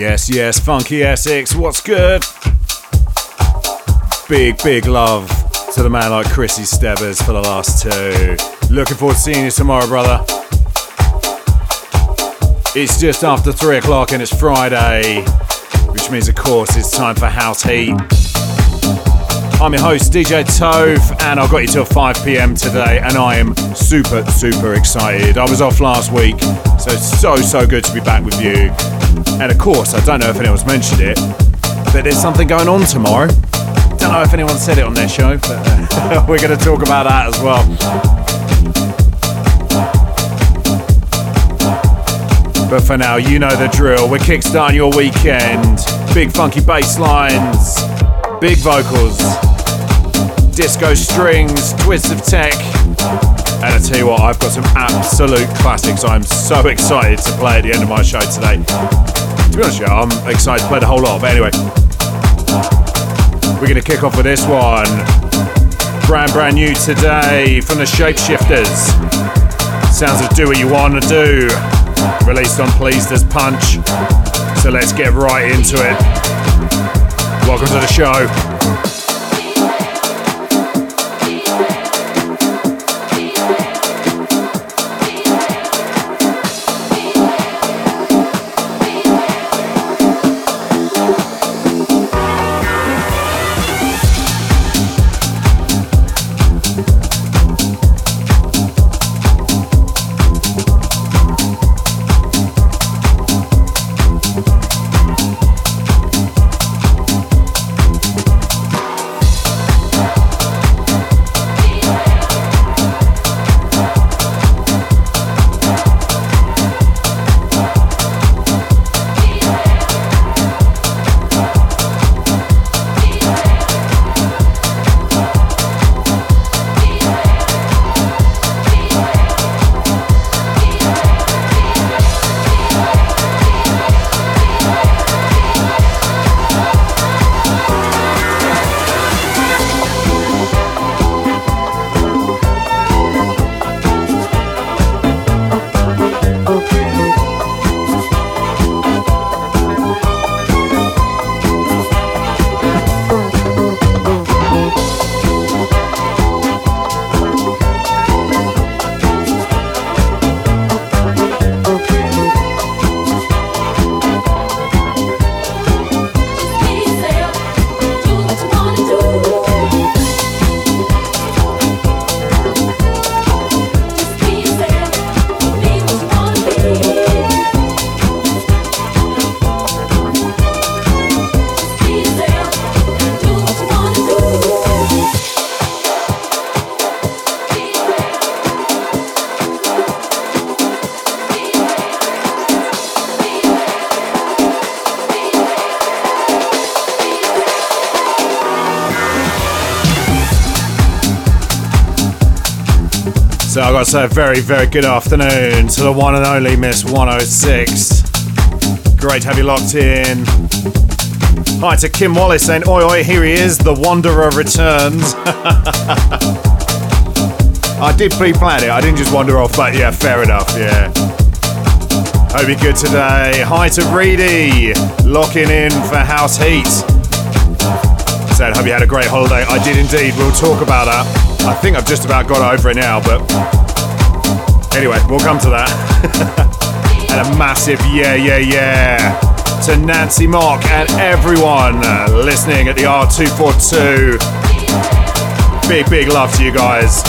Yes, yes, Funky Essex, what's good? Big, big love to the man like Chrissy Stebbers for the last two. Looking forward to seeing you tomorrow, brother. It's just after three o'clock and it's Friday, which means, of course, it's time for House Heat. I'm your host, DJ Tove, and I've got you till 5 pm today, and I am super, super excited. I was off last week, so so, so good to be back with you. And of course, I don't know if anyone's mentioned it, but there's something going on tomorrow. Don't know if anyone said it on their show, but uh, we're going to talk about that as well. But for now, you know the drill. We're kickstarting your weekend. Big funky bass lines, big vocals, disco strings, twists of tech. And I tell you what, I've got some absolute classics I'm so excited to play at the end of my show today. To be honest you, I'm excited to play the whole lot. But anyway, we're going to kick off with this one. Brand, brand new today from the Shapeshifters. Sounds of Do What You Want to Do. Released on Pleased as Punch. So let's get right into it. Welcome to the show. So a very, very good afternoon to the one and only Miss 106. Great to have you locked in. Hi to Kim Wallace saying, Oi, oi, here he is, the Wanderer returns. I did pre plan it, I didn't just wander off, but yeah, fair enough, yeah. Hope you're good today. Hi to Reedy, locking in for House Heat. Said, hope you had a great holiday. I did indeed, we'll talk about that. I think I've just about got over it now, but anyway, we'll come to that. and a massive yeah, yeah, yeah to Nancy Mark and everyone listening at the R242. Big, big love to you guys.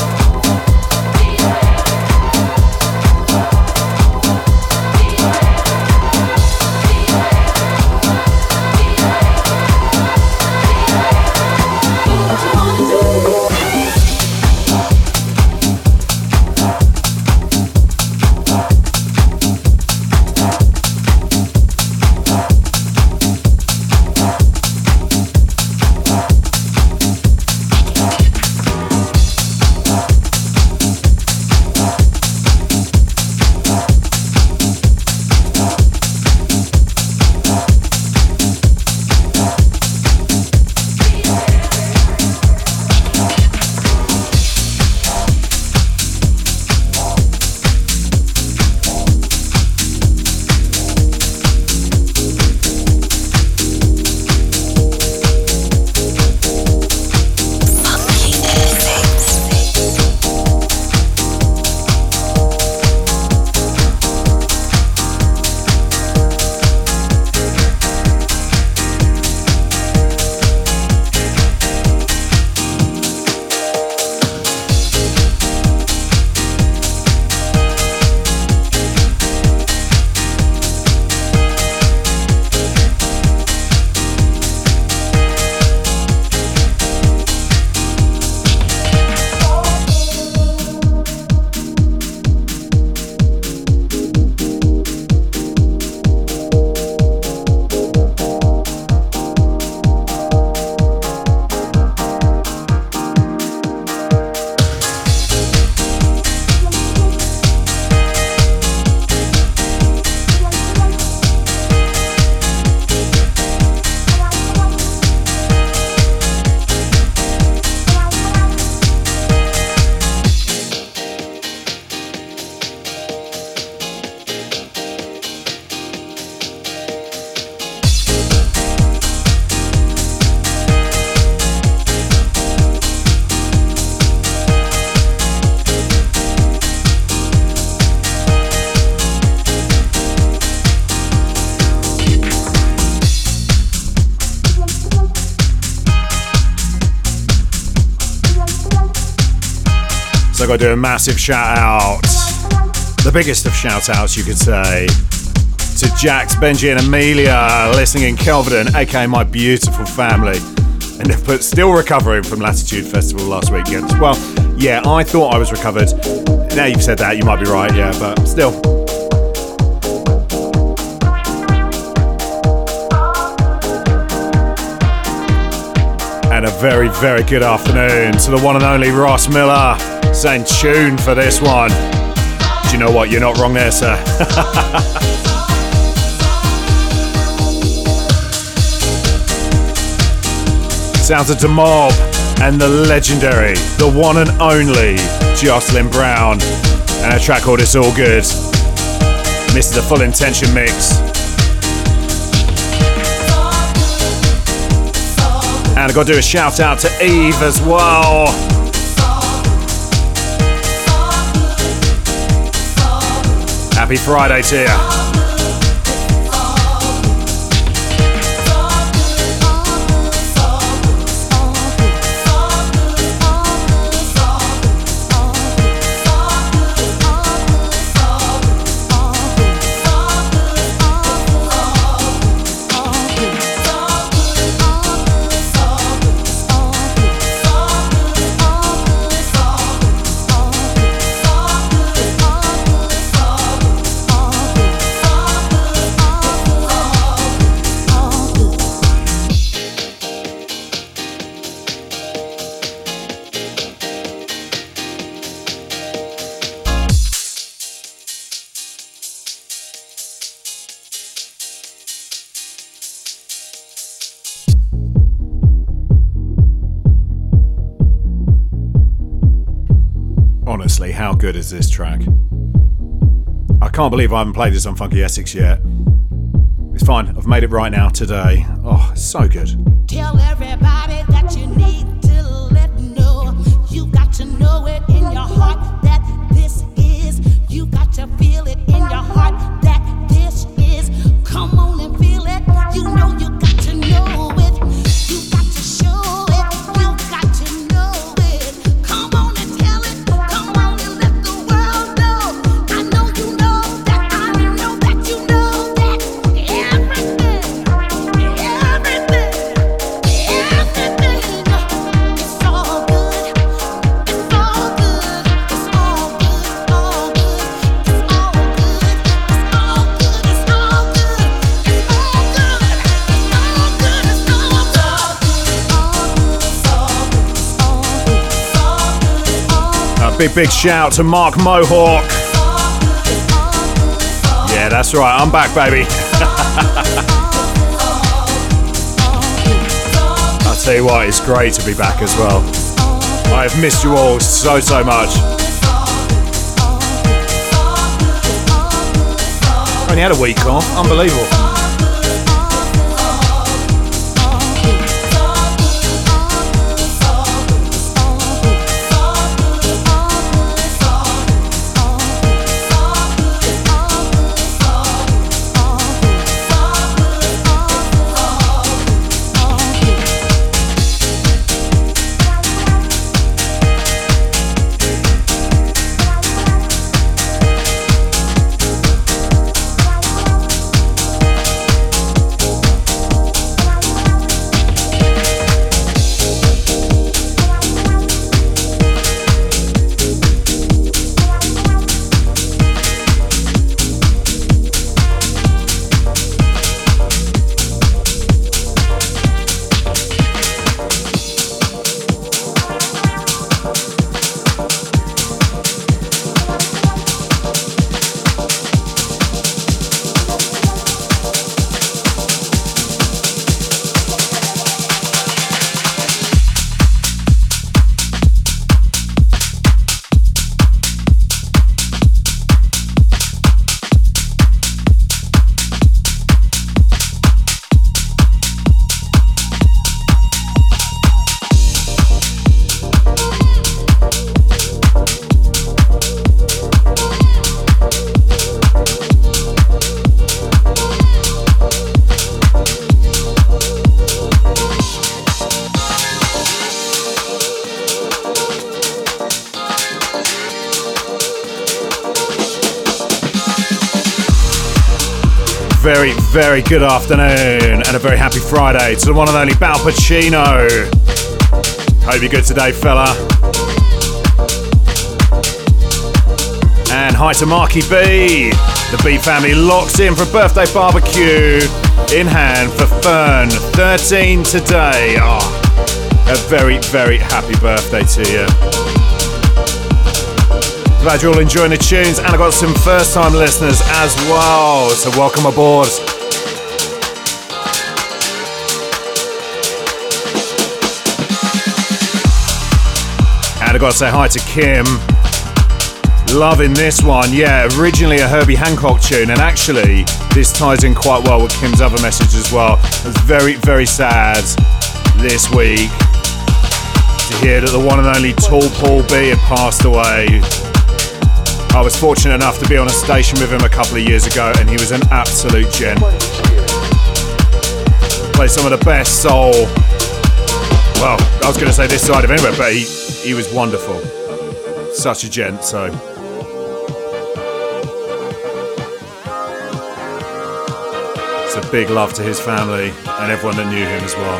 Massive shout out, the biggest of shout outs, you could say, to Jax, Benji, and Amelia listening in Kelvedon, aka my beautiful family. And but still recovering from Latitude Festival last weekend. Well, yeah, I thought I was recovered. Now you've said that, you might be right, yeah, but still, and a very, very good afternoon to the one and only Ross Miller saying tune for this one. Do you know what? You're not wrong there, sir. Sounds of Da Mob and the legendary, the one and only Jocelyn Brown, and a track called It's All Good. This is the full intention mix. And I've got to do a shout out to Eve as well. Happy Friday to you. Can't believe I haven't played this on Funky Essex yet. It's fine, I've made it right now today. Oh, so good. Tell everybody Big, big shout to Mark Mohawk. Yeah, that's right. I'm back, baby. I'll tell you what, it's great to be back as well. I have missed you all so, so much. Only had a week off. Unbelievable. Very, good afternoon and a very happy Friday to the one and only Bal Pacino. Hope you're good today, fella. And hi to Marky B. The B family locks in for a birthday barbecue in hand for Fern, 13 today. Oh, a very, very happy birthday to you. Glad you're all enjoying the tunes, and I've got some first time listeners as well, so welcome aboard. And I got to say hi to Kim. Loving this one, yeah. Originally a Herbie Hancock tune, and actually, this ties in quite well with Kim's other message as well. It's very, very sad this week to hear that the one and only Tall Paul B had passed away. I was fortunate enough to be on a station with him a couple of years ago, and he was an absolute gent. Played some of the best soul. Well, I was going to say this side of anywhere, but he, he was wonderful. Such a gent, so. It's a big love to his family and everyone that knew him as well.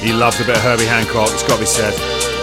He loved a bit of Herbie Hancock, it's got to be said.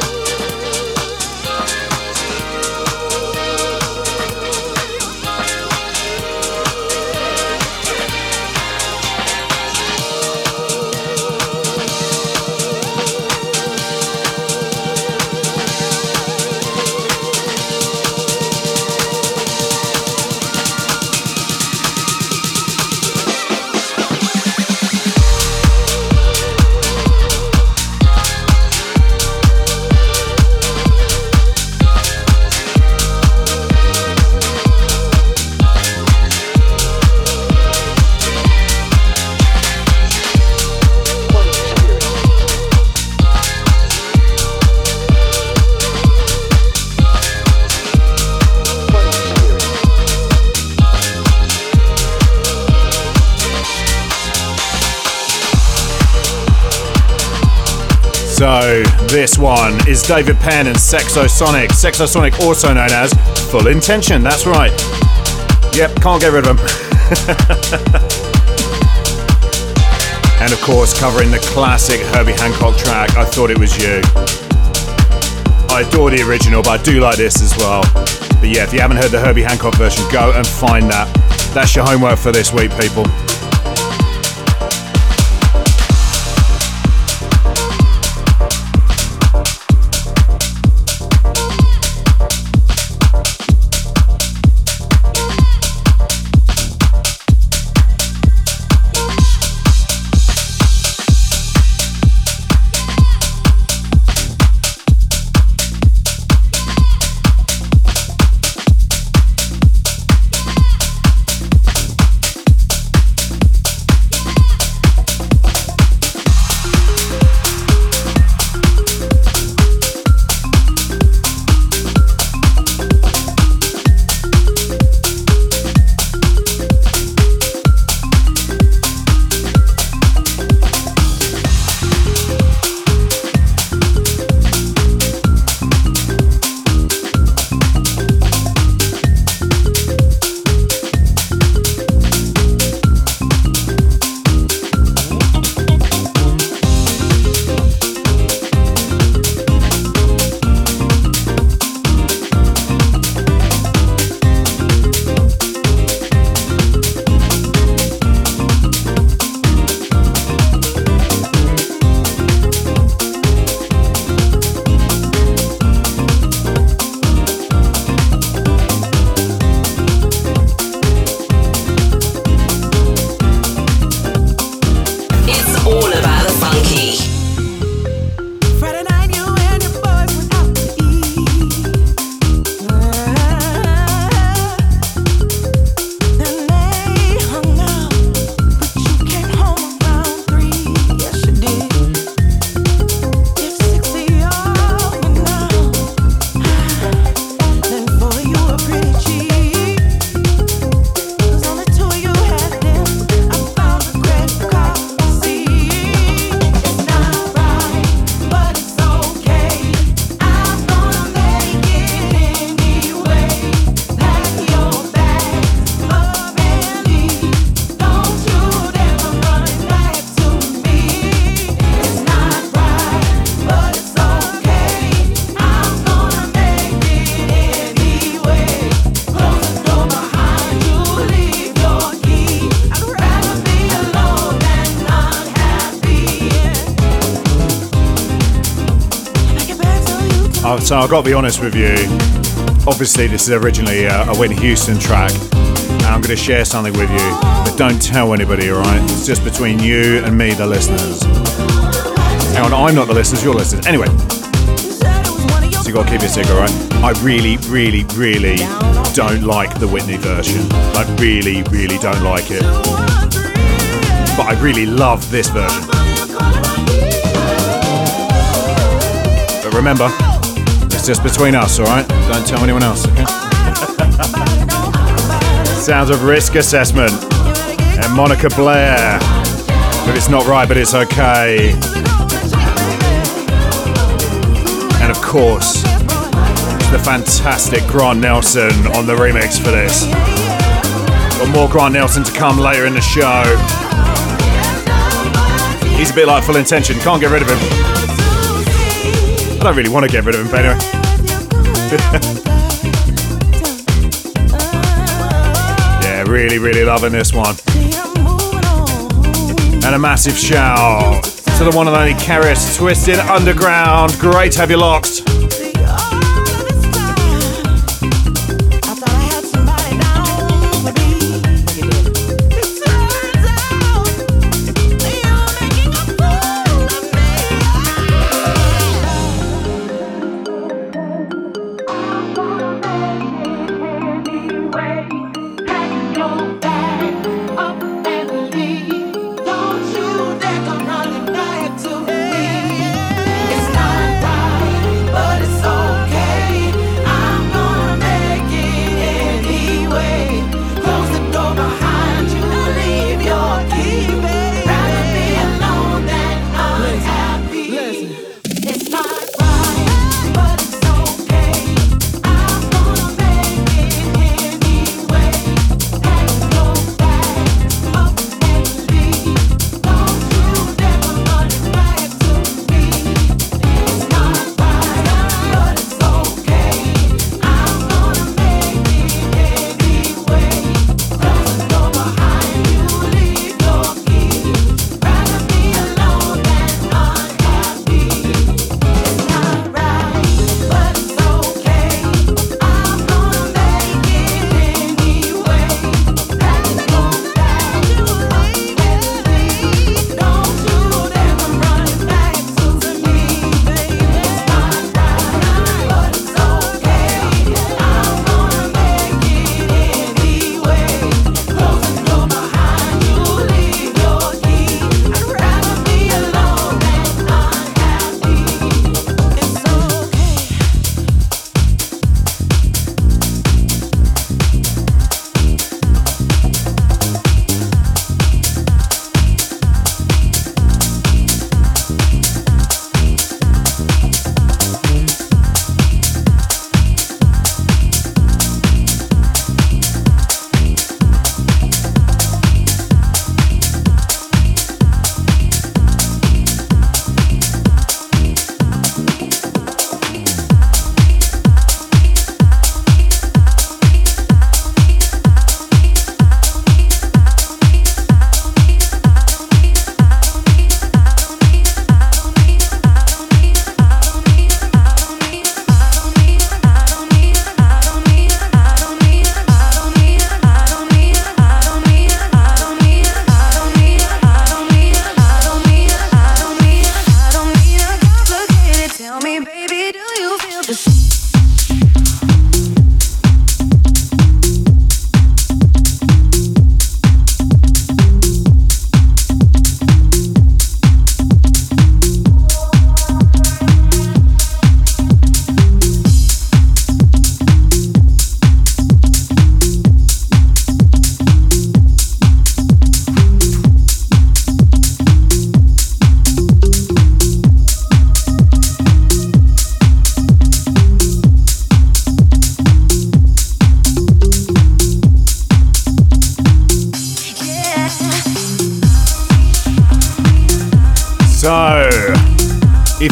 Is David Penn and Sex-O-Sonique. Sex-O-Sonique, also known as Full Intention, that's right. Yep, can't get rid of them. and of course, covering the classic Herbie Hancock track, I Thought It Was You. I adore the original, but I do like this as well. But yeah, if you haven't heard the Herbie Hancock version, go and find that. That's your homework for this week, people. So I've got to be honest with you. Obviously, this is originally a, a Whitney Houston track, and I'm going to share something with you, but don't tell anybody, alright? It's just between you and me, the listeners. Hang on, I'm not the listeners, you're listeners. Anyway, so you got to keep it secret, right? I really, really, really don't like the Whitney version. I really, really don't like it. But I really love this version. But remember, it's just between us, alright? Don't tell anyone else, okay? Sounds of risk assessment and Monica Blaire. But it's not right, but it's okay. And of course, the fantastic Grant Nelson on the remix for this. Got more Grant Nelson to come later in the show. He's a bit like full intention, can't get rid of him. I don't really want to get rid of him, but anyway. yeah, really, really loving this one. And a massive shout to the one and only Keris Twisted Underground. Great to have you locked.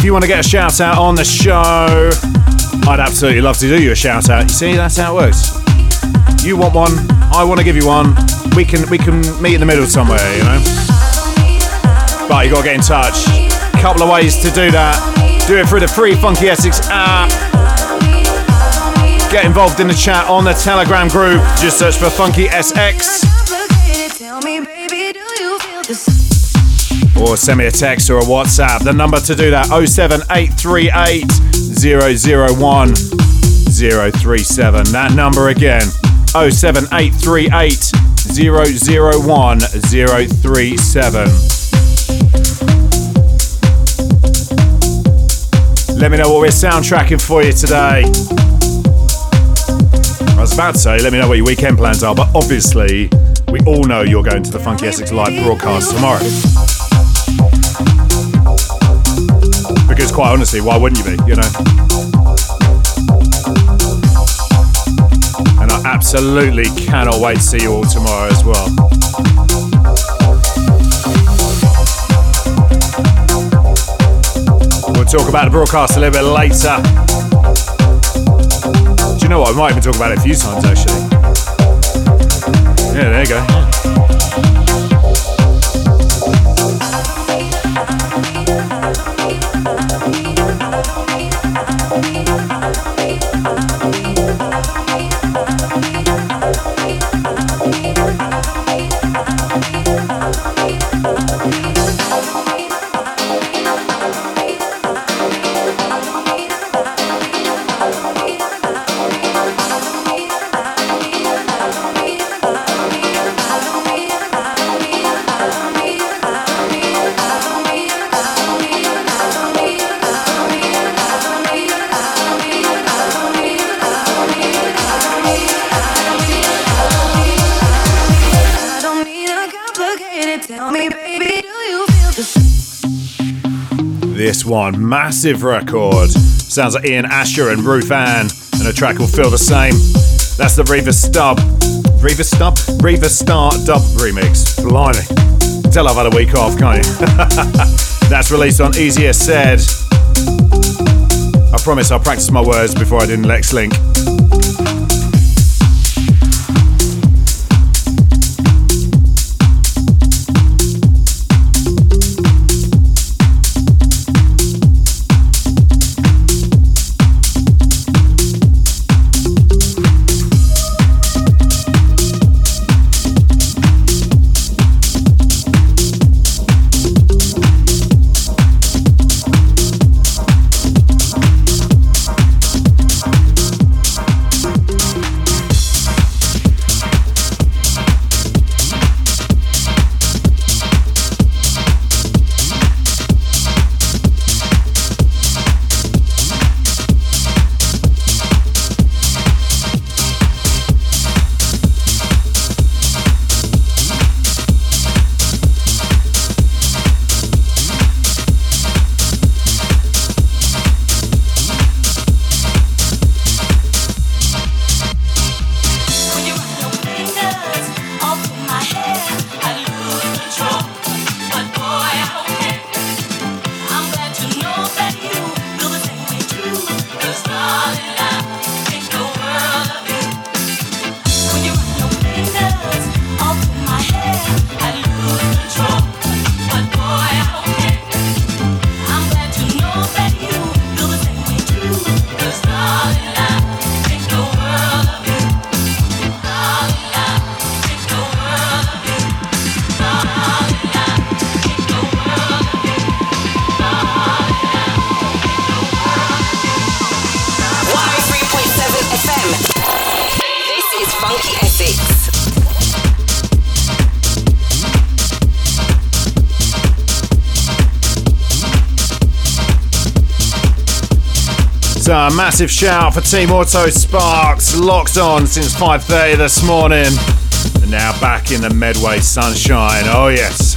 You want to get a shout out on the show, I'd absolutely love to do you a shout out. You see, that's how it works. You want one, I want to give you one. We can we can meet in the middle somewhere, you know. But you got to get in touch. Couple of ways to do that. Do it through the free Funky Essex app. Get involved in the chat on the Telegram group. Just search for Funky SX. Or send me a text or a WhatsApp. The number to do that 07838 001 037. That number again 07838 001 037. Let me know what we're soundtracking for you today. I was about to say, let me know what your weekend plans are, but obviously, we all know you're going to the Funky Essex live broadcast tomorrow. Because quite honestly, why wouldn't you be, you know? And I absolutely cannot wait to see you all tomorrow as well. We'll talk about the broadcast a little bit later. Do you know what? I might even talk about it a few times actually. Yeah, there you go. One, massive record. Sounds like Ian Asher and RuthAnne, and a track will feel the same. That's the Reva Stub. Reva Stub? Riva Starr Dub remix. Blimey. Tell I've had a week off, can't you? That's released on Easier Said. I promise I'll practice my words before I do Lex Link. Massive shout for Team Auto Sparks, locked on since 5:30 this morning, and now back in the Medway sunshine. Oh yes.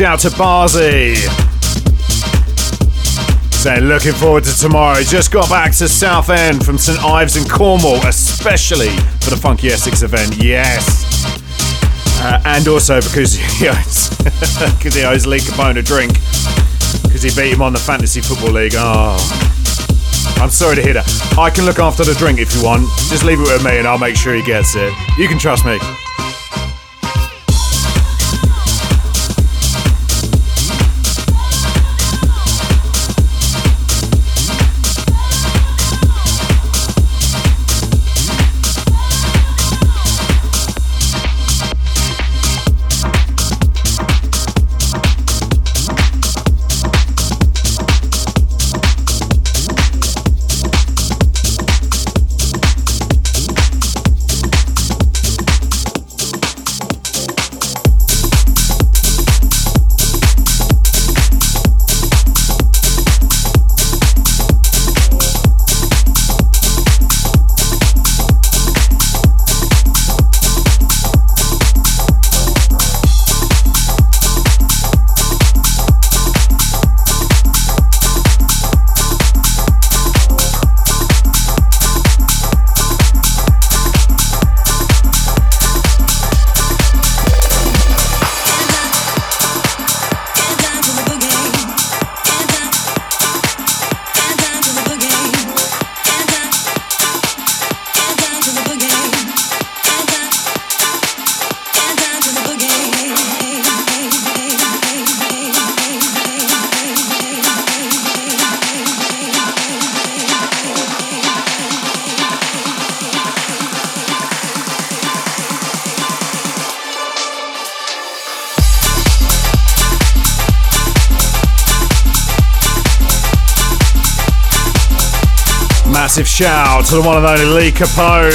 Shout to Barzy. Saying looking forward to tomorrow. Just got back to Southend from St Ives in Cornwall, especially for the Funky Essex event. Yes. Uh, and also because he owes, because he owes Lee Capone a drink because he beat him on the Fantasy Football League. Oh, I'm sorry to hear that. I can look after the drink if you want. Just leave it with me and I'll make sure he gets it. You can trust me. Shout to the one and only Lee Capone.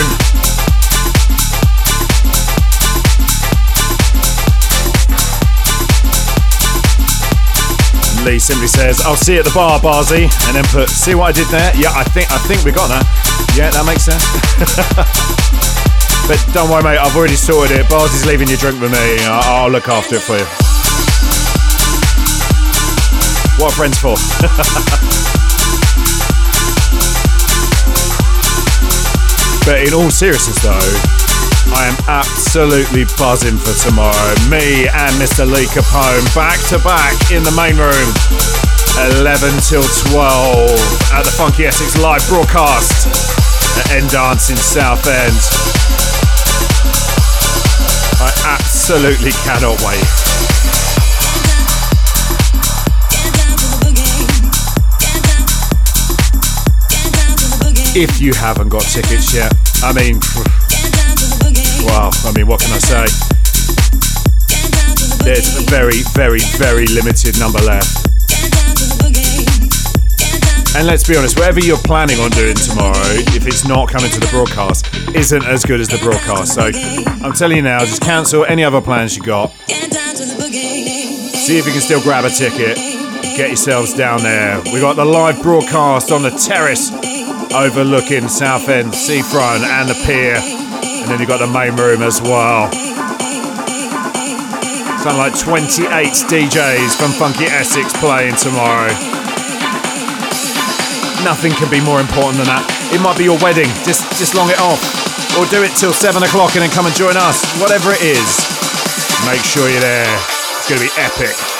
Lee simply says, "I'll see you at the bar, Barzy," and then put, "See what I did there? Yeah, I think I think we got that. Yeah, that makes sense." but don't worry, mate. I've already sorted it. Barzy's leaving your drink with me. I'll, I'll look after it for you. What friends for? But in all seriousness, though, I am absolutely buzzing for tomorrow. Me and Mr. Lee Capone back to back in the main room, 11 till 12 at the Funky Essex live broadcast at End Dance in Southend. I absolutely cannot wait. If you haven't got tickets yet. I mean, well, I mean, what can I say? There's a very, very, very limited number left. And let's be honest, whatever you're planning on doing tomorrow, if it's not coming to the broadcast, isn't as good as the broadcast. So I'm telling you now, just cancel any other plans you got. See if you can still grab a ticket. Get yourselves down there. We got the live broadcast on the terrace overlooking Southend seafront and the pier. And then you've got the main room as well. Something like 28 DJs from Funky Essex playing tomorrow. Nothing can be more important than that. It might be your wedding, just just long it off. Or do it till seven o'clock and then come and join us. Whatever it is, make sure you're there. It's gonna be epic.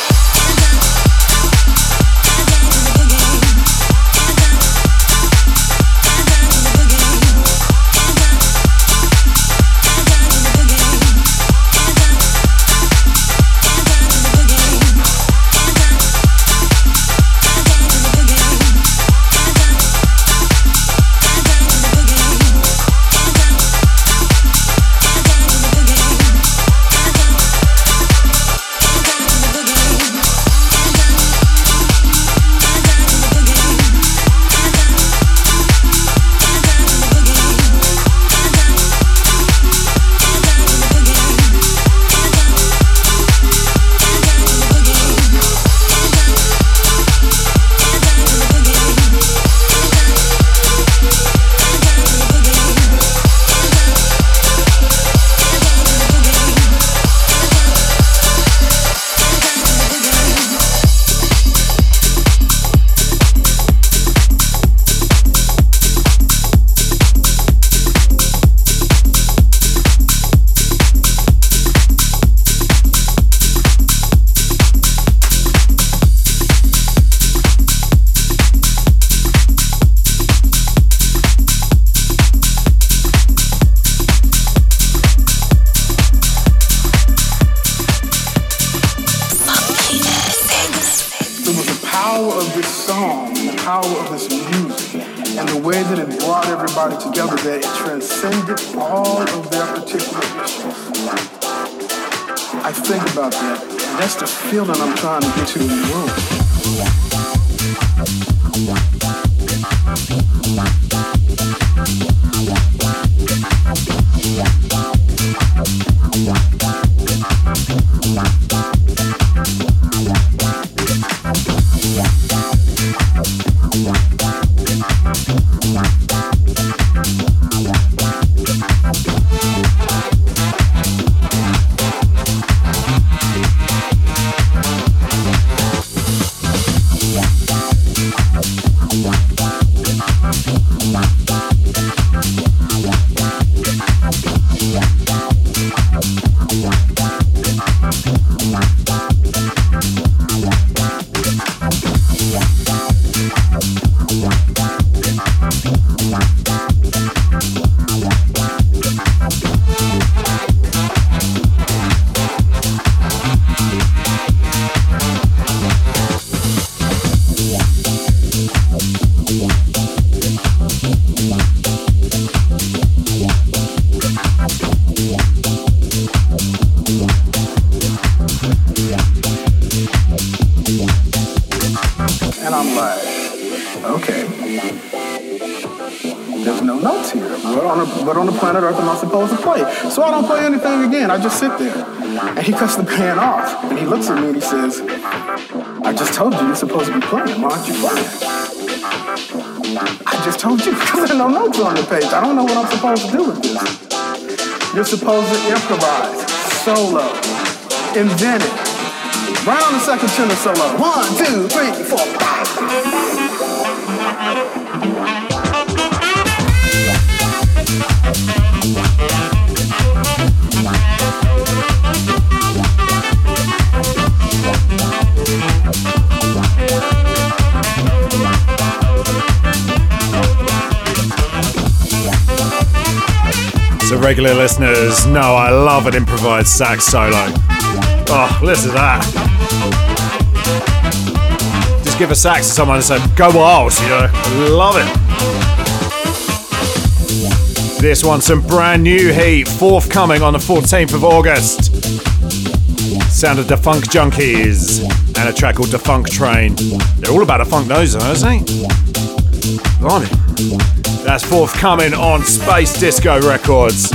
The tenor solo. One, two, three, four, five. So, regular listeners know I love an improvised sax solo. Oh, listen to that. Just give a sax to someone and say, go wild, you know. Love it. This one, some brand new heat, forthcoming on the 14th of August. Sound of Da Funk Junkies and a track called Da Funk Train. They're all about a funk though, isn't they? Blimey. That's forthcoming on Space Disco Records.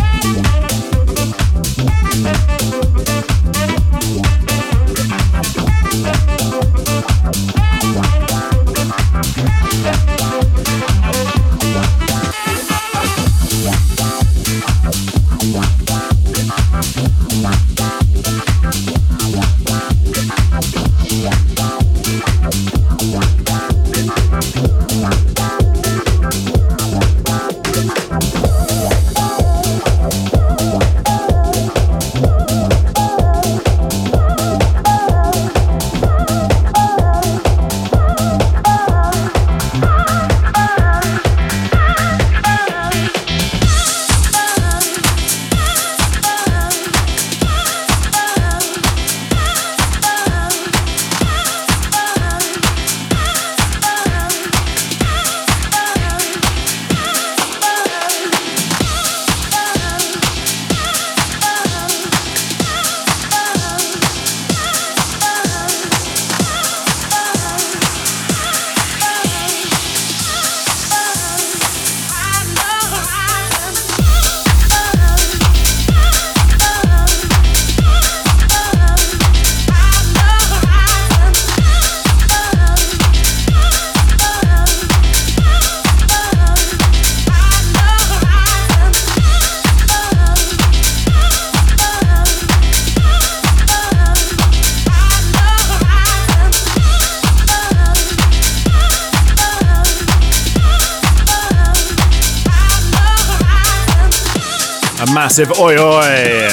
Massive oi oi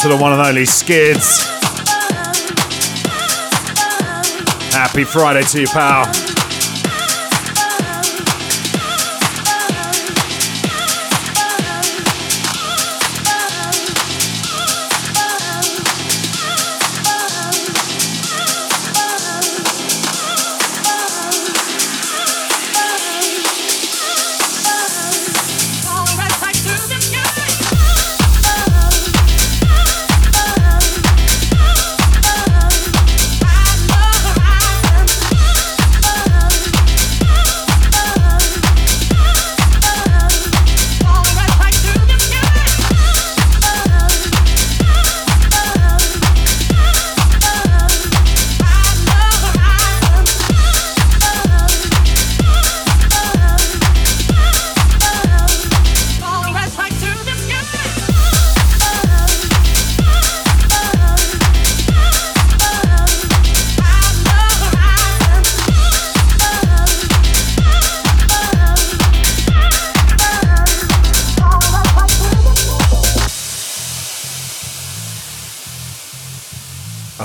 to the one and only Skids. Happy Friday to you, pal.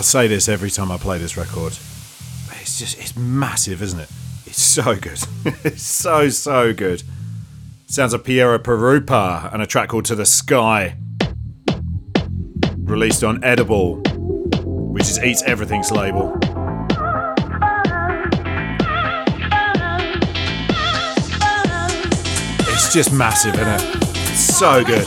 Say this every time I play this record. It's just, it's massive, isn't it? It's so good. it's so, so good. Sounds of Piero Pirupa and a track called To the Sky. Released on Edible, which is Eats Everything's label. It's just massive, isn't it? so good.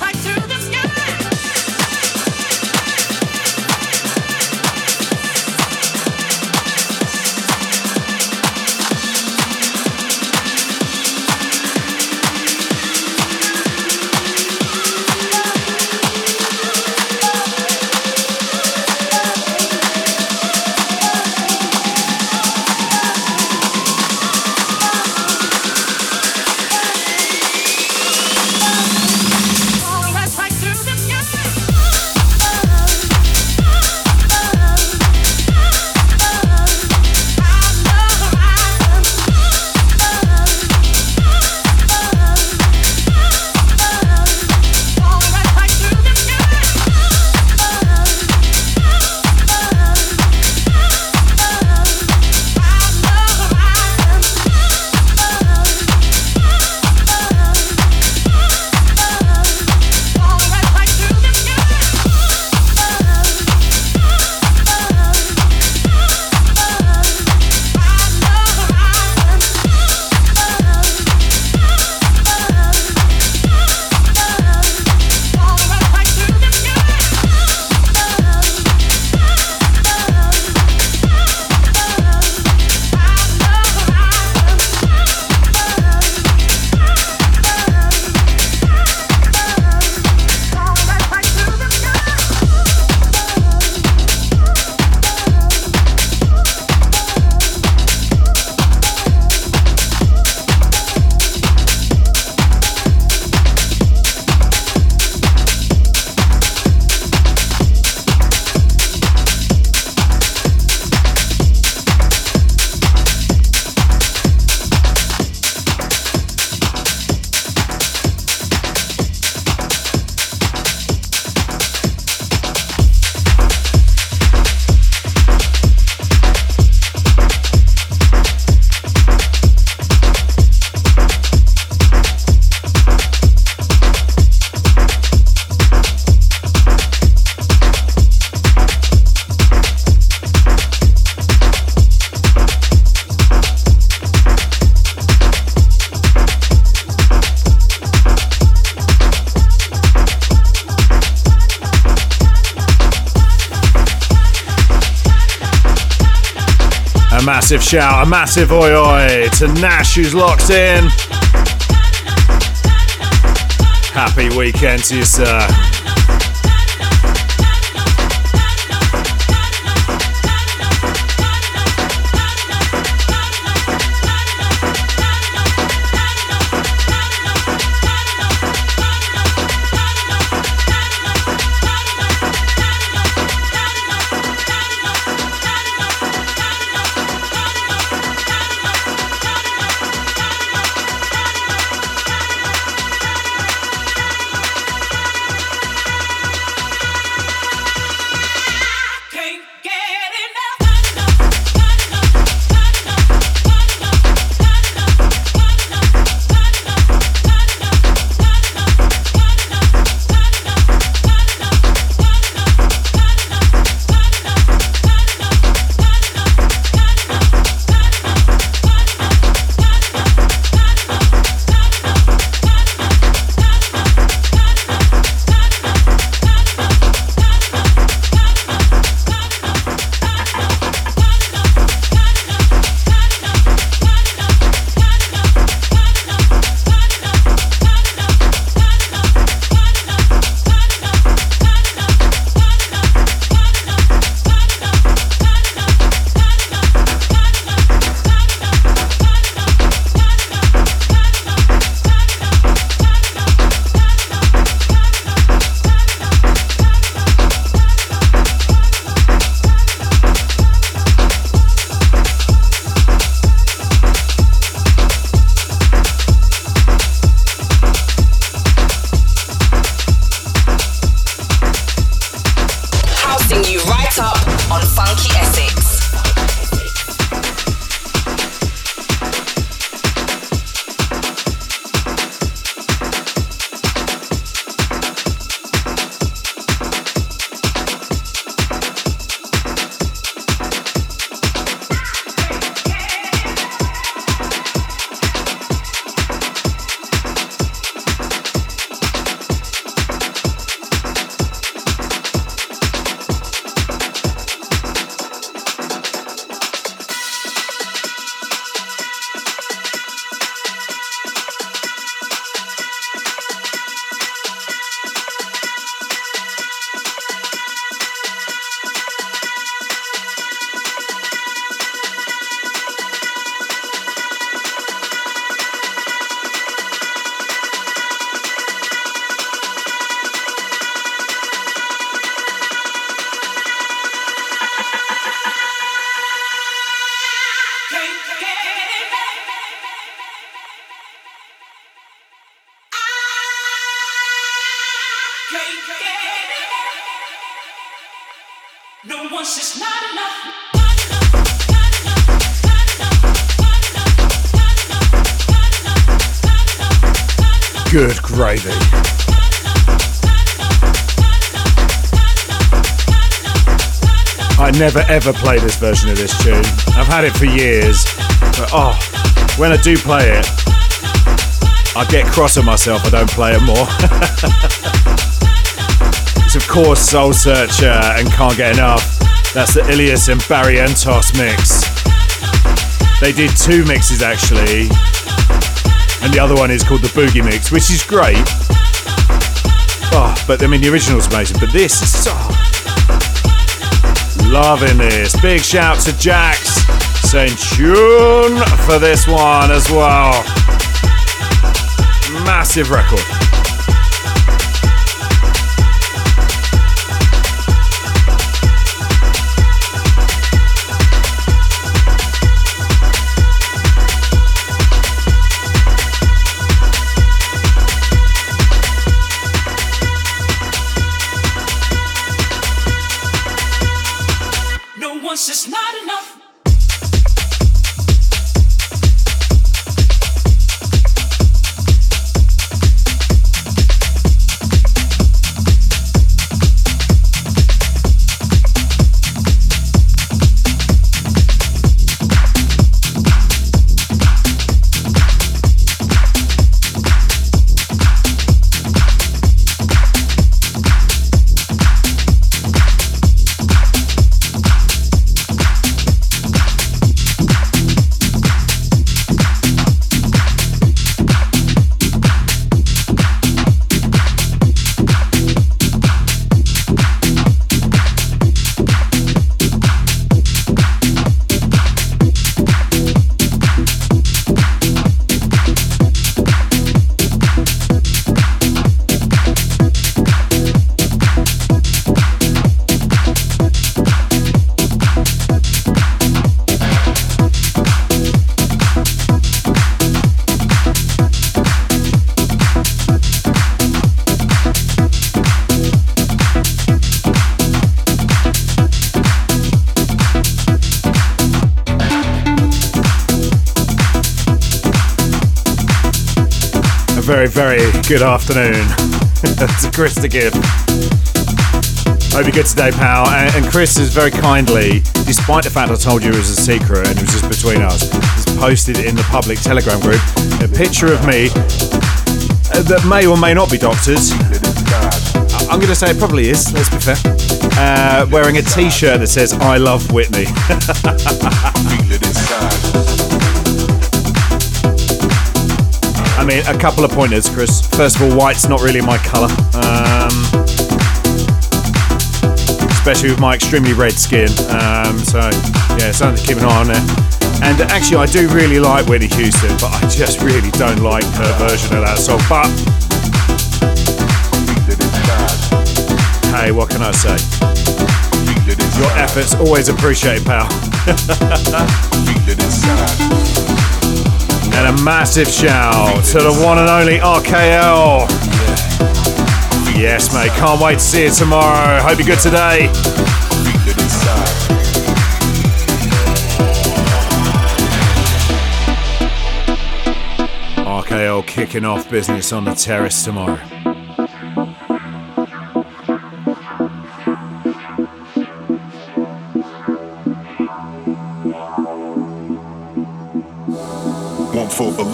Massive shout, a massive oi oi to Nash who's locked in. Happy weekend to you, sir. Never ever play this version of this tune. I've had it for years, but oh, when I do play it, I get cross at myself I don't play it more. it's of course Soulsearcher and Can't Get Enough. That's the Illyus and Barry Barrientos mix. They did two mixes actually and the other one is called the Boogie Mix, which is great. Oh, but I mean, the original's amazing, but this is so. Loving this. Big shout to Jax saying tune for this one as well. Massive record. Good afternoon to Chris to give. Hope you're good today, pal. And, and, Chris has very kindly, despite the fact I told you it was a secret and it was just between us, has posted in the public Telegram group a picture of me uh, that may or may not be doctored. I'm going to say it probably is, let's be fair. Uh, wearing a t shirt that says, I love Whitney. mean, a couple of pointers, Chris. First of all, white's not really my colour. Um, especially with my extremely red skin. Um, so, yeah, something to keep an eye on there. And actually, I do really like Whitney Houston, but I just really don't like her version of that song. But hey, what can I say? Your efforts always appreciated, pal. And a massive shout to the one and only RKL. Yes, mate, can't wait to see you tomorrow. Hope you're good today. RKL kicking off business on the terrace tomorrow.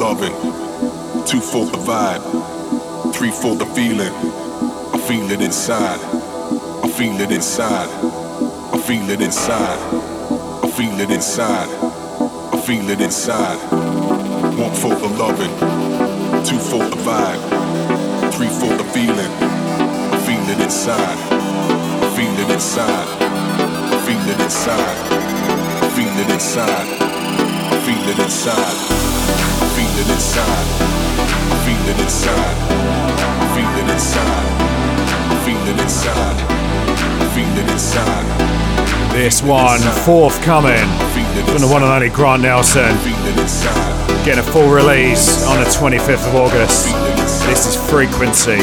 Loving, two for the vibe, three for the feeling. I feel it inside. I feel it inside. I feel it inside. I feel it inside. I feel it inside. One for the loving, two for the vibe, three for the feeling. I feel it inside. I feel it inside. I feel it inside. I feel it inside. I feel it inside feel it inside. I feel it inside. I feel it inside. I feel it inside. I feel it inside. This one forthcoming from the one and only Grant Nelson. Getting a full release on the 25th of August. This is Frequency.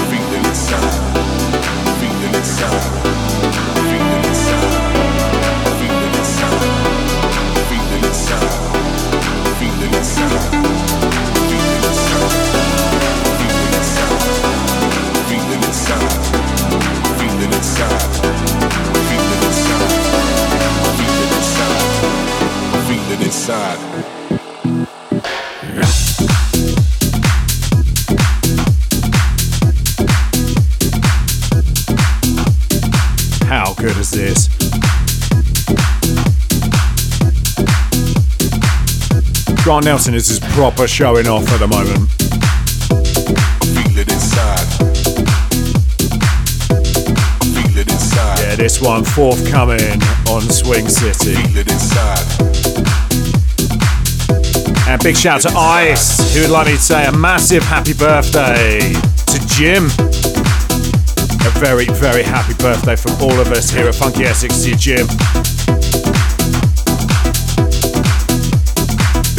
Grant Nelson is his proper showing off at the moment. Feel it inside. Feel it inside. Yeah, this one forthcoming on Swing City. Feel it inside. And big shout to Ice, who would like me to say a massive happy birthday to Jim. A very, very happy birthday from all of us here at Funky Essex to Jim.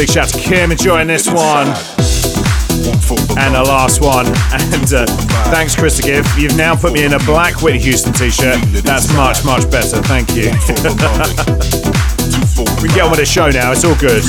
Big shout to Kim enjoying this one. And the last one. And uh, thanks, Chris to give. You've now put me in a black Whitney Houston t shirt. That's much, much better. Thank you. We get on with the show now. It's all good.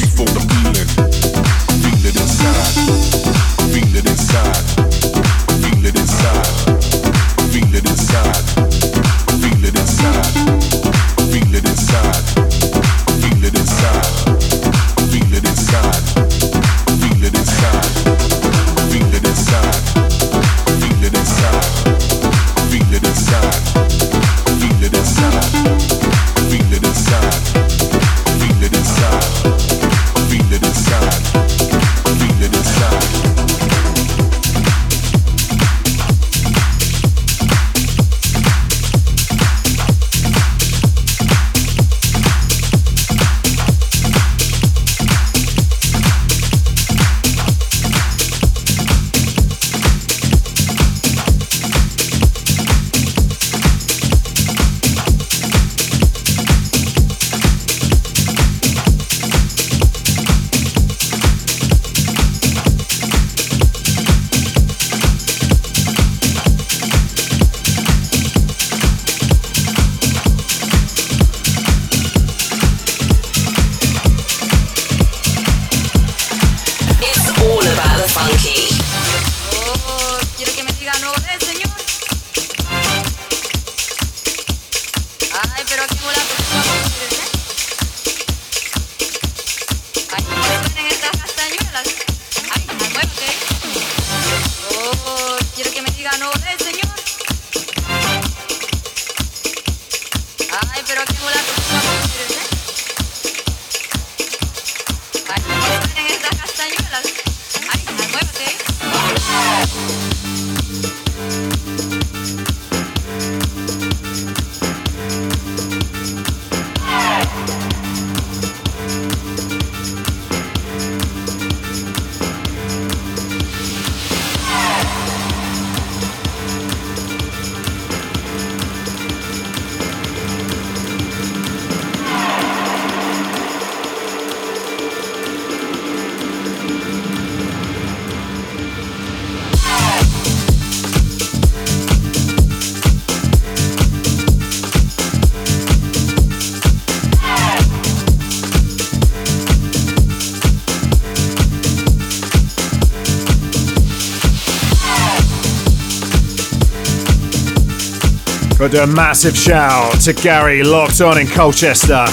Do a massive shout to Gary locked on in Colchester.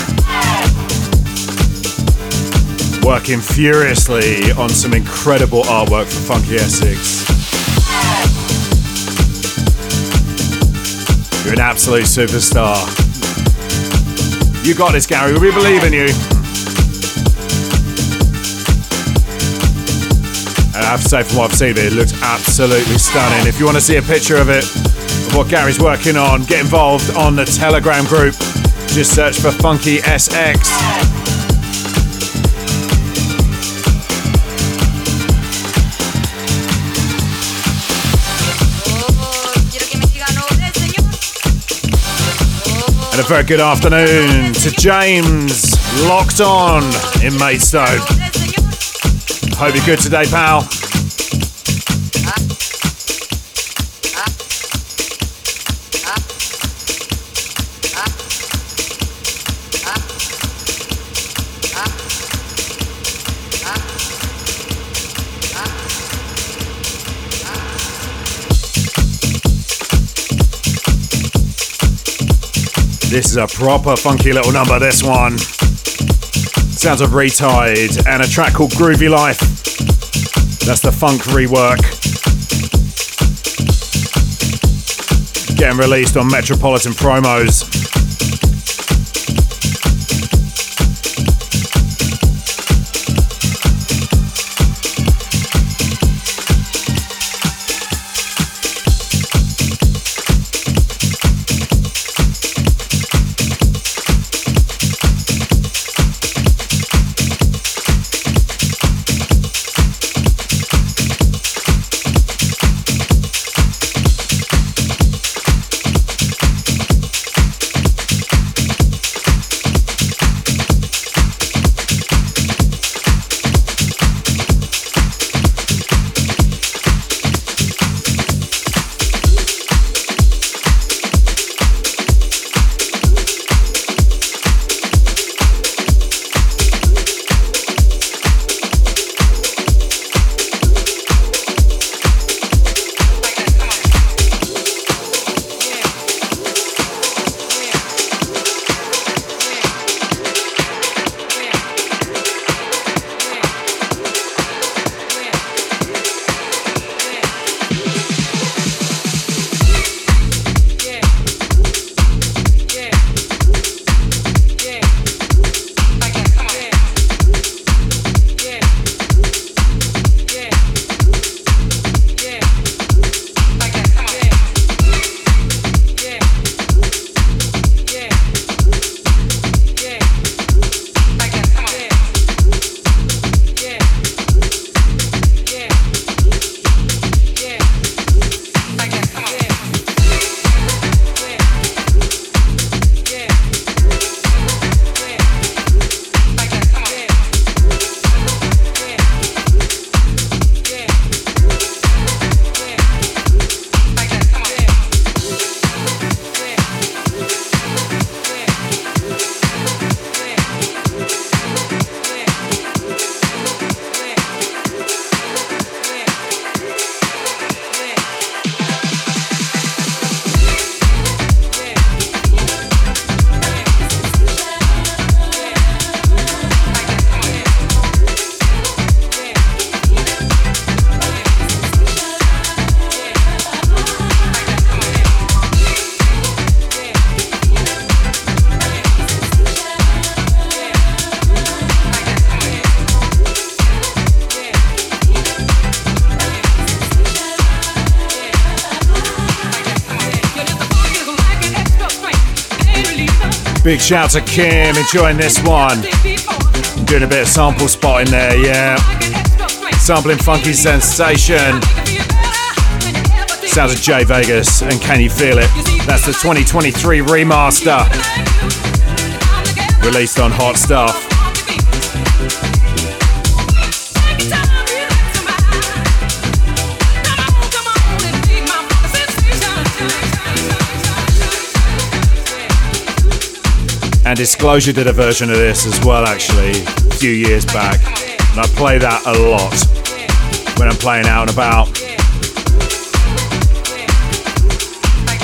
Working furiously on some incredible artwork for Funky Essex. You're an absolute superstar. You got this, Gary. We believe in you. And I have to say, from what I've seen, it looks absolutely stunning. If you want to see a picture of it, what Gary's working on, get involved on the Telegram group. Just search for Funky SX. And a very good afternoon to James, locked on in Maidstone. Hope you're good today, pal. This is a proper funky little number, this one. Sounds of Re-Tide and a track called Groovy Life. That's the funk rework. Getting released on Metropolitan Promos. Big shout to Kim, enjoying this one. Doing a bit of sample spotting there, yeah. Sampling Funky Sensation. Sounds of Jay Vegas and Can You Feel It? That's the 2023 remaster. Released on Hot Stuff. And Disclosure did a version of this as well, actually, a few years back. And I play that a lot when I'm playing out and about.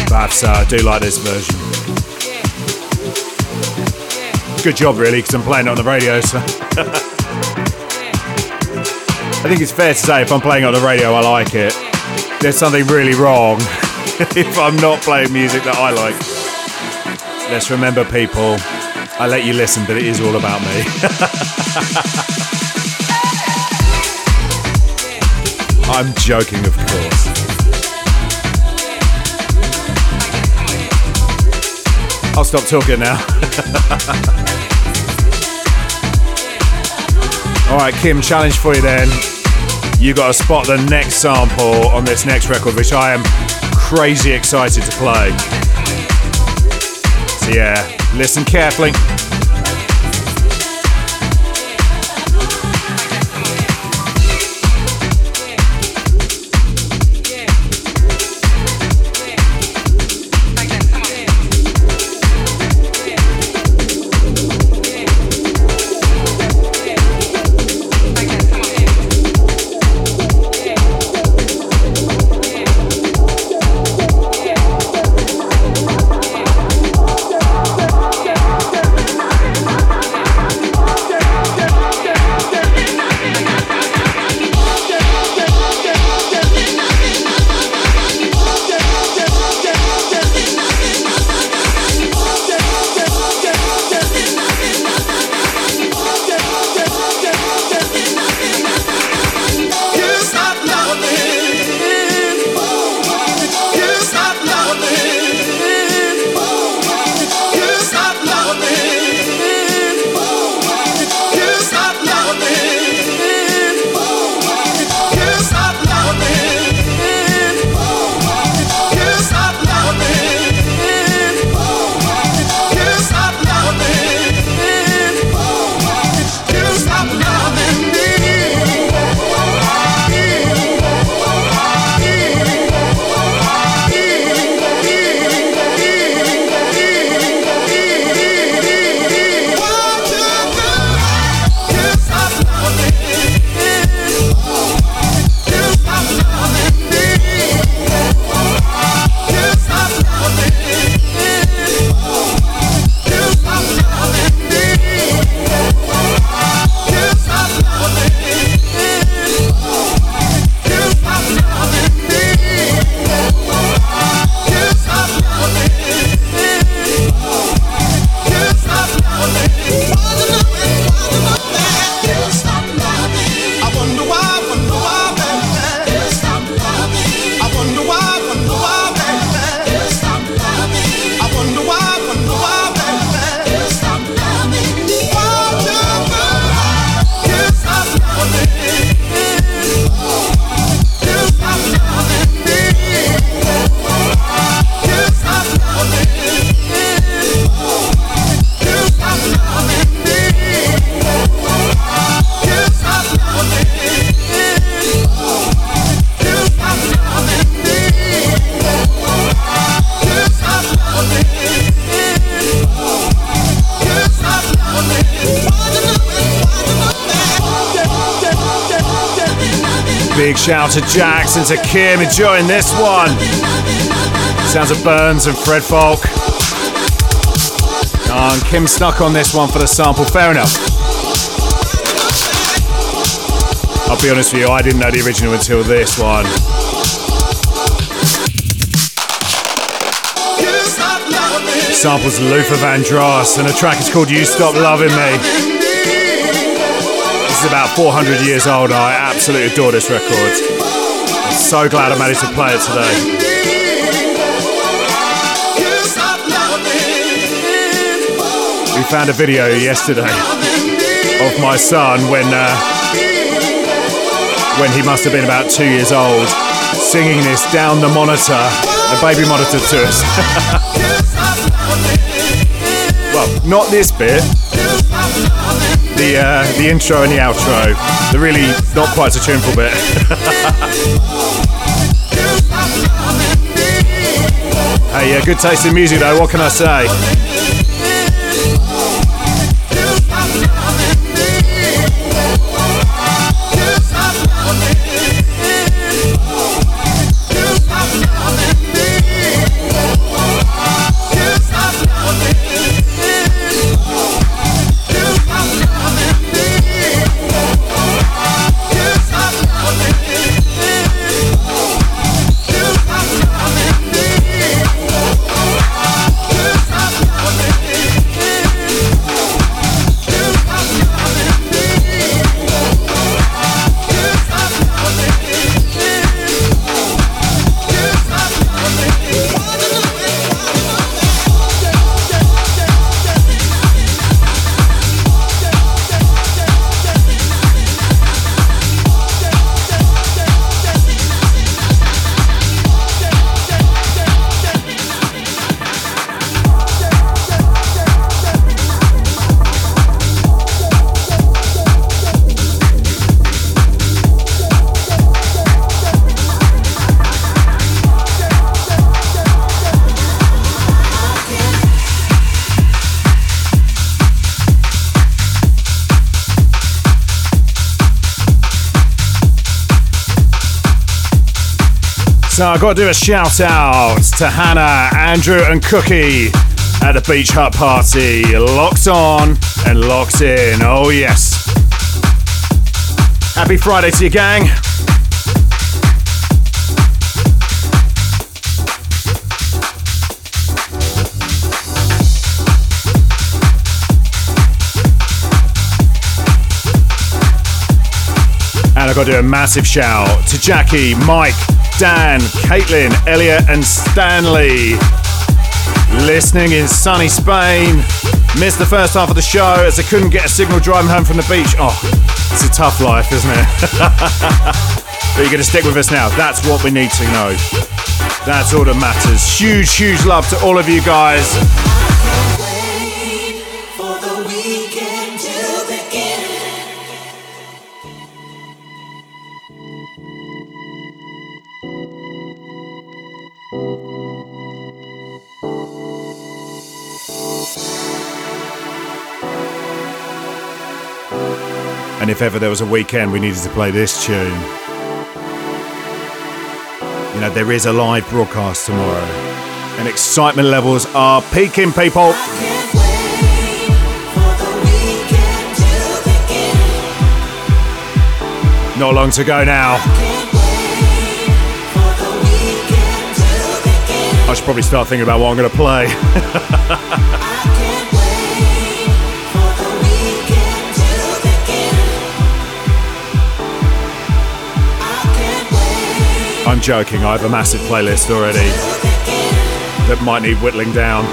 But uh, I do like this version. Good job, really, because I'm playing it on the radio. So I think it's fair to say if I'm playing on the radio, I like it. There's something really wrong if I'm not playing music that I like. Let's remember, people, I let you listen, but it is all about me. I'm joking, of course. I'll stop talking now. all right, Kim, challenge for you then. You got to spot the next sample on this next record, which I am crazy excited to play. So, yeah, listen carefully. To Jackson to Kim enjoying this one. Sounds of Burns and Fred Falke. And Kim snuck on this one for the sample. Fair enough. I'll be honest with you, I didn't know the original until this one. Samples Luther Vandross, and the track is called You Stop Loving Me. This is about 400 years old, I absolutely adore this record. So glad I managed to play it today. We found a video yesterday of my son when uh, when he must have been about two years old, singing this down the monitor, the baby monitor to us. well, not this bit. The uh, the intro and the outro, the really not quite so tuneful bit. hey, good taste in music though. What can I say? So I've got to do a shout out to Hannah, Andrew, and Cookie at the Beach Hut party. Locked on and locked in. Oh, yes. Happy Friday to you, gang. And I've got to do a massive shout to Jackie, Mike, Dan, Caitlin, Elliot, and Stanley. Listening in sunny Spain. Missed the first half of the show as I couldn't get a signal driving home from the beach. Oh, it's a tough life, isn't it? but you're going to stick with us now. That's what we need to know. That's all that matters. Huge, huge love to all of you guys. If ever there was a weekend we needed to play this tune, you know, there is a live broadcast tomorrow. And excitement levels are peaking, people. Not long to go now. I should probably start thinking about what I'm going to play. I'm joking, I have a massive playlist already that might need whittling down.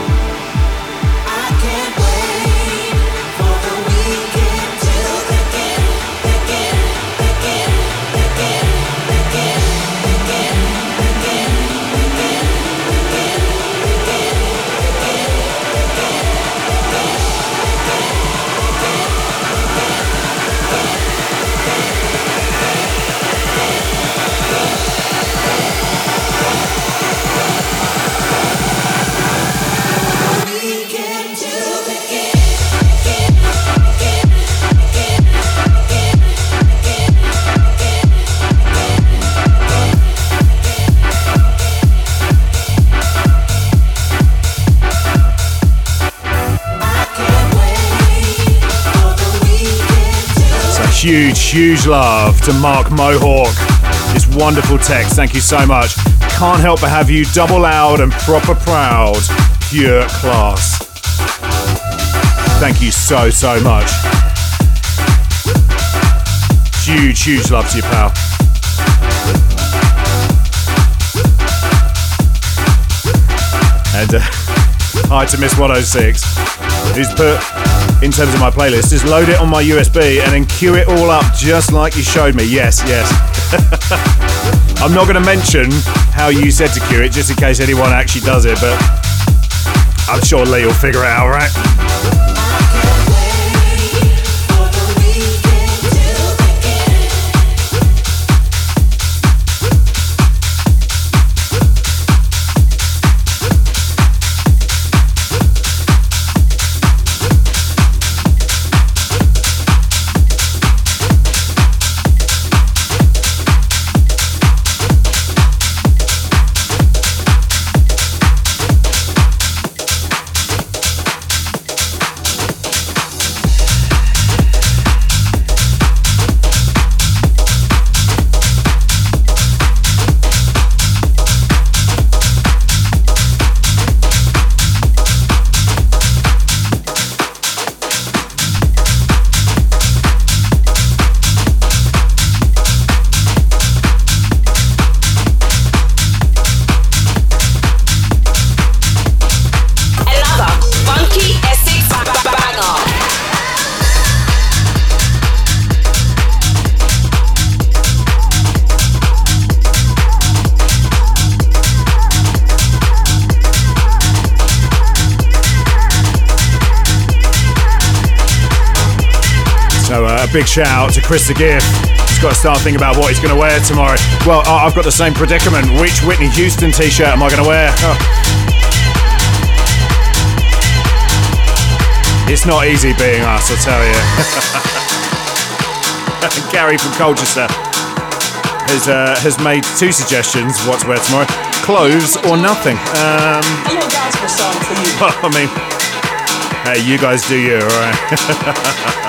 Huge, huge love to Mark Mohawk. This wonderful text, thank you so much. Can't help but have you double loud and proper proud. Pure class. Thank you so, so much. Huge, huge love to you, pal. And uh, hi to Miss 106, who's put, in terms of my playlist, just load it on my USB and then queue it all up just like you showed me. Yes, yes. I'm not going to mention how you said to queue it, just in case anyone actually does it, but I'm sure Lee will figure it out, right? Big shout out to Chris the Gift. He's got to start thinking about what he's going to wear tomorrow. Well, I've got the same predicament. Which Whitney Houston t shirt am I going to wear? Oh. It's not easy being us, I tell you. Gary from Colchester has uh, has made two suggestions what to wear tomorrow: clothes or nothing. Um, a little for you. I mean, hey, you guys do you, all right?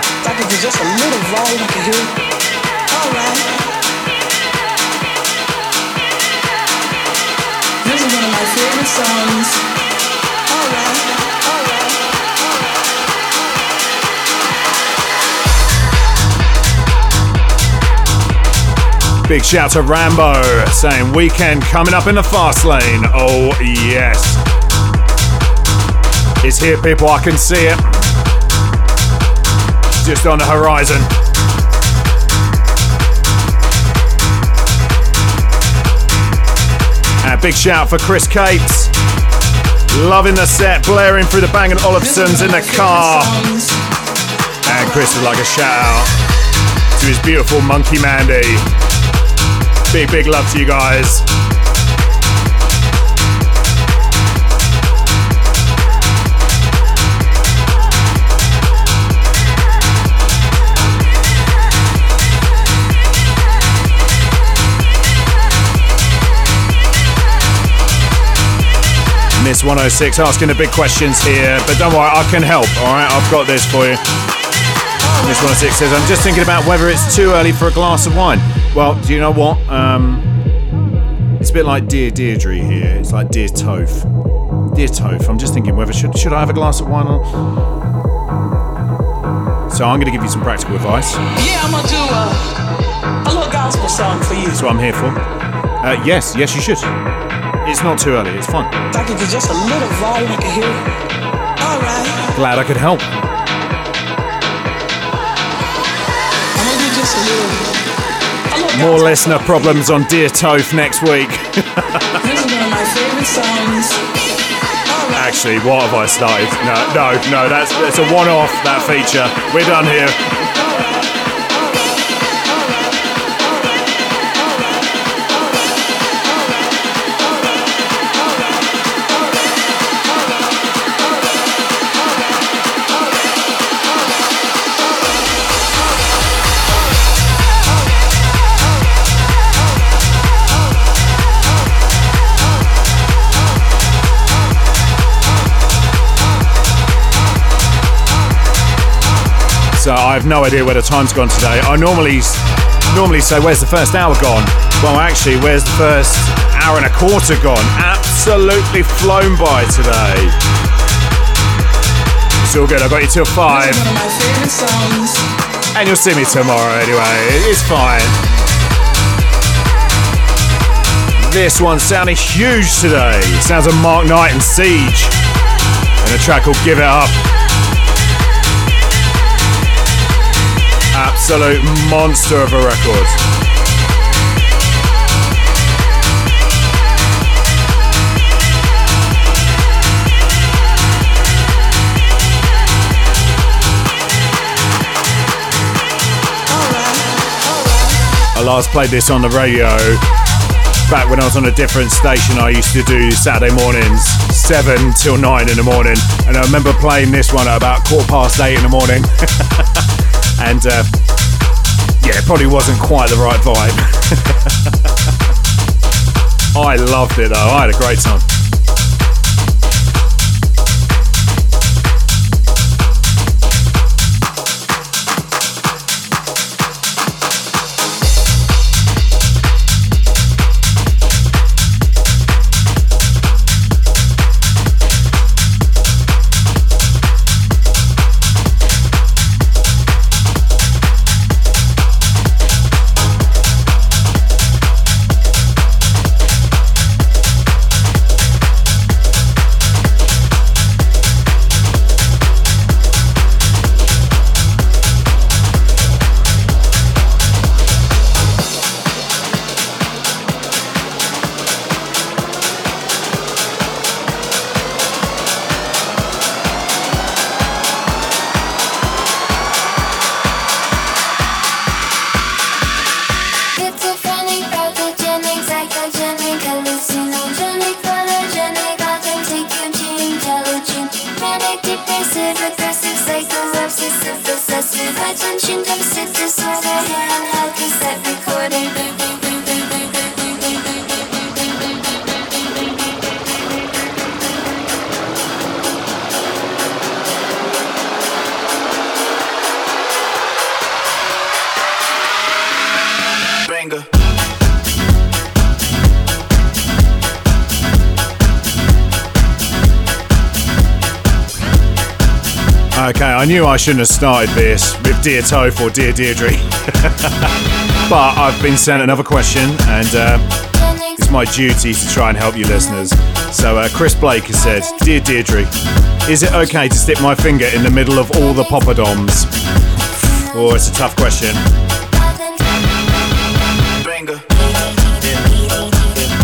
This is one of my favorite songs. Alright. Alright. Big shout to Rambo saying weekend coming up in the fast lane. Oh, yes. It's here, people. I can see it just on the horizon. A big shout for Chris Cates. Loving the set, blaring through the Bang & Olufsen's in the car. And Chris would like a shout out to his beautiful monkey Mandy. Big, big love to you guys. Miss 106 asking the big questions here, but don't worry, I can help, alright? I've got this for you. Miss 106 says, I'm just thinking about whether it's too early for a glass of wine. Well, do you know what? Um, it's a bit like Dear Deirdre here. It's like Dear Toph. Dear Toph, I'm just thinking whether should, should I have a glass of wine or. So I'm going to give you some practical advice. Yeah, I'm going to do a, a little gospel song for you. That's what I'm here for. Uh, yes, yes, you should. It's not too early, it's fun. I could do just a little volume, I can hear it. Alright. Glad I could help. I'm gonna do just a little. A little More listener problems on Dear Toph next week. this is one of my favorite songs. Actually, what have I started? No, no, no, that's, that's a one off, that feature. We're done here. So I have no idea where the time's gone today. I normally normally say, "Where's the first hour gone?" Well, actually, where's the first hour and a quarter gone? Absolutely flown by today. It's all good. I got you till five. And you'll see me tomorrow anyway. It's fine. This one sounding huge today. Sounds of Mark Knight and Siege. And a track called Give It Up. Absolute monster of a record. I last played this on the radio back when I was on a different station. I used to do Saturday mornings, 7 till 9 in the morning. And I remember playing this one at about quarter past 8 in the morning. and uh, yeah, it probably wasn't quite the right vibe. I loved it though, I had a great time. I knew I shouldn't have started this with Dear Toph or Dear Deirdre. but I've been sent another question, and uh, it's my duty to try and help you listeners. So, uh, Chris Blake has said, Dear Deirdre, is it okay to stick my finger in the middle of all the poppadoms? Oh, it's a tough question.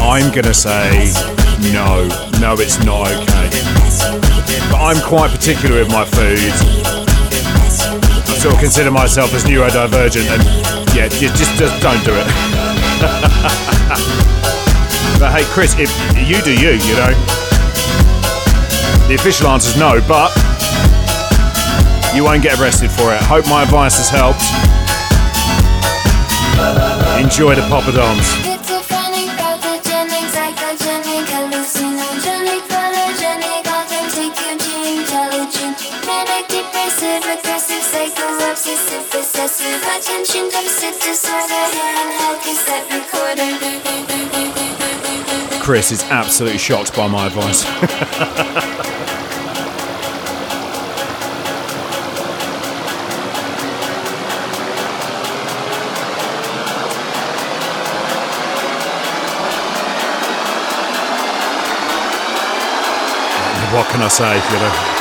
I'm gonna say no. No, it's not okay. I'm quite particular with my food. I sort of consider myself as neurodivergent, and yeah, ju- just, just don't do it. but hey, Chris, if you do you, you know. The official answer is no, but you won't get arrested for it. Hope my advice has helped. Enjoy the poppadoms. Chris is absolutely shocked by my advice. what can I say, you know?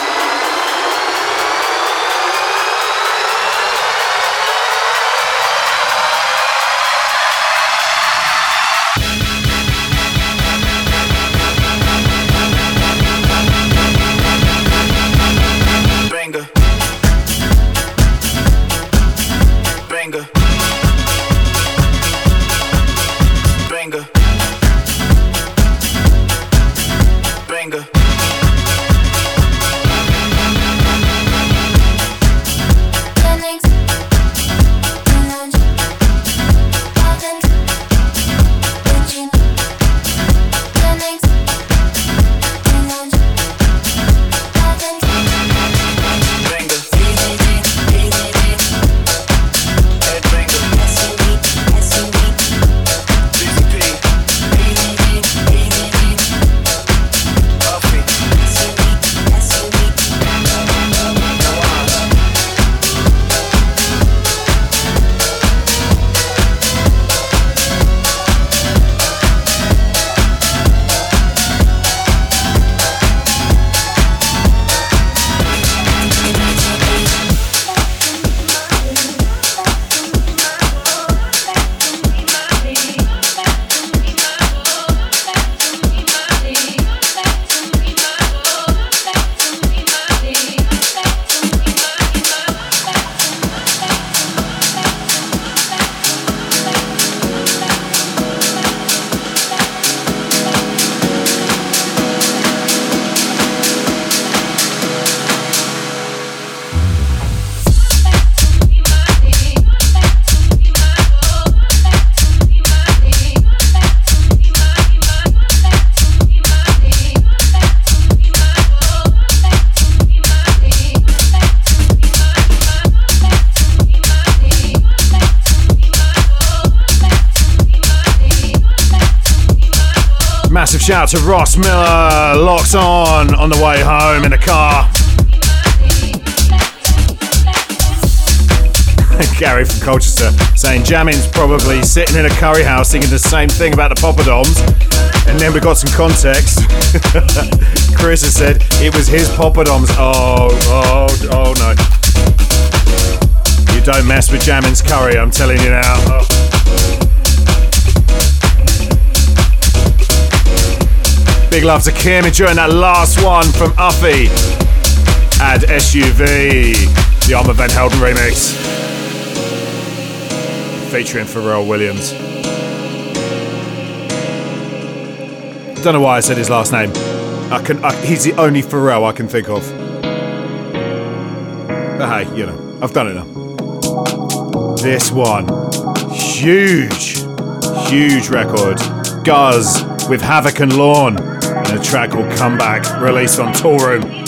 Shout to Ross Miller, Locks on on the way home in the car. Gary from Colchester saying Jamin's probably sitting in a curry house thinking the same thing about the poppadoms. And then we got some context. Chris has said it was his poppadoms. Oh, oh, oh no. You don't mess with Jamin's curry, I'm telling you now. Oh. Big love to Kim enjoying that last one from Uffie. and SUV, the Armand Van Helden remix. Featuring Pharrell Williams. Don't know why I said his last name. I can. I, he's the only Pharrell I can think of. But hey, you know, I've done it now. This one, huge, huge record. Guz with Havoc and Lawn, track called Comeback, released on Toolroom.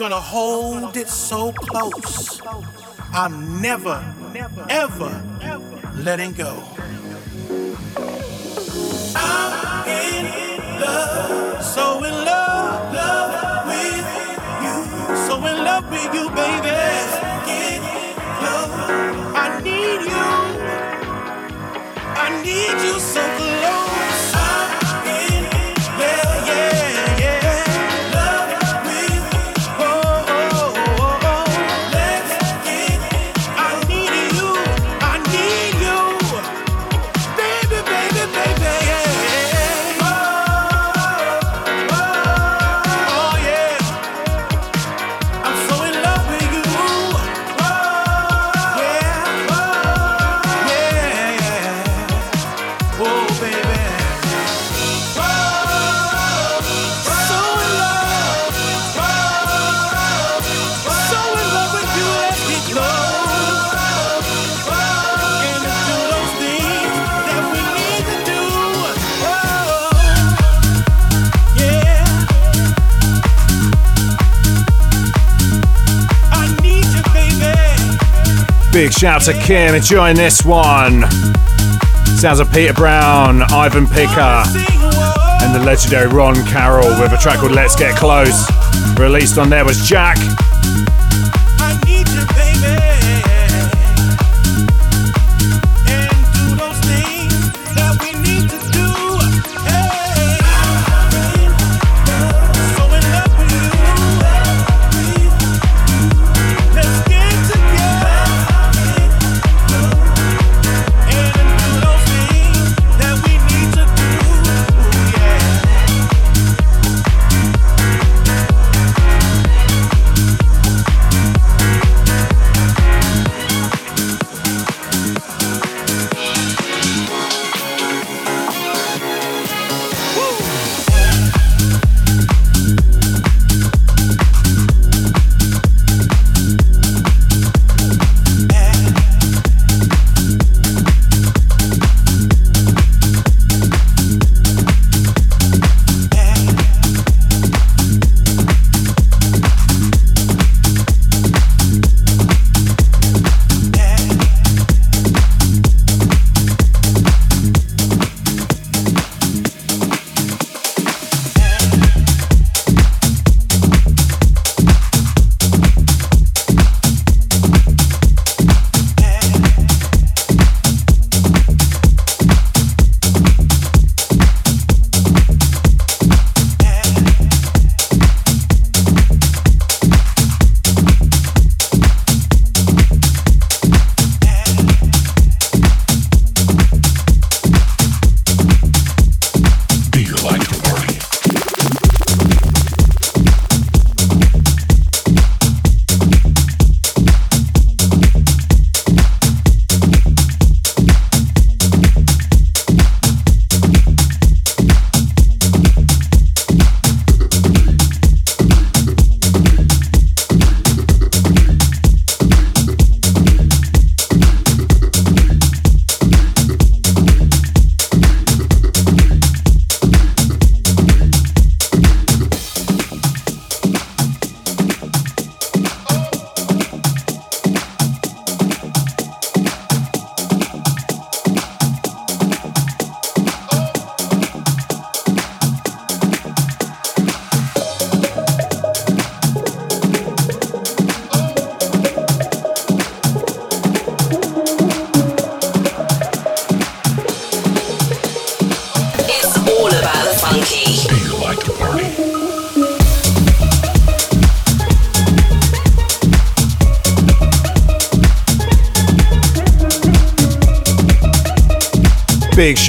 Gonna hold it so close. I'm never, ever letting go. I'm in love, so in love, love with you, so in love with you, baby. I need you, I need you so close. Shout out to Kim enjoying this one. Sounds of Peter Brown, Ivan Pica, and the legendary Ron Carroll with a track called Let's Get Close. Released on there was Jack.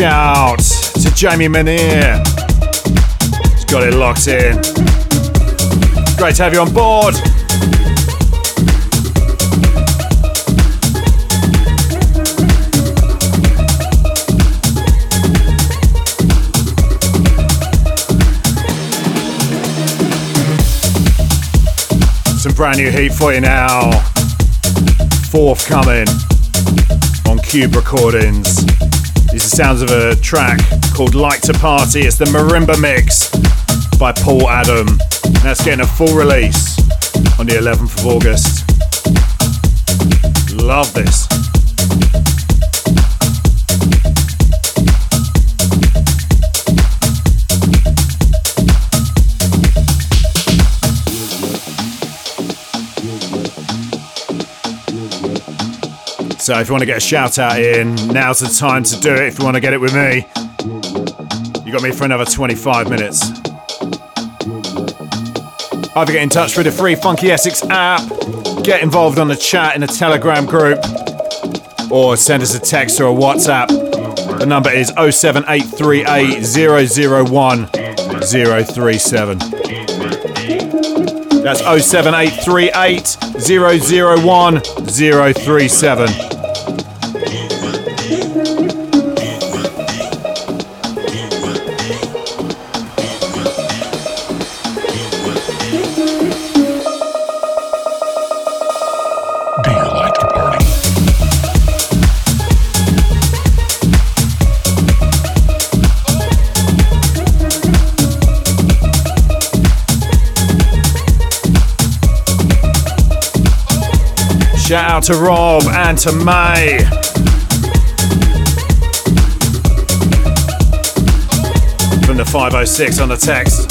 Shout to Jamie Manier. He's got it locked in. Great to have you on board. Some brand new heat for you now. Forthcoming on Cube Recordings. Sounds of a track called Like to Party. It's the Marimba Mix by Paul Adam. And that's getting a full release on the 11th of August. Love this. So if you want to get a shout out in, now's the time to do it. If you want to get it with me, you got me for another 25 minutes. Either get in touch through the free Funky Essex app, get involved on the chat in the Telegram group, or send us a text or a WhatsApp. The number is 07838 001 037. That's 07838 001 037. Shout out to Rob and to May. From the 506 on the text.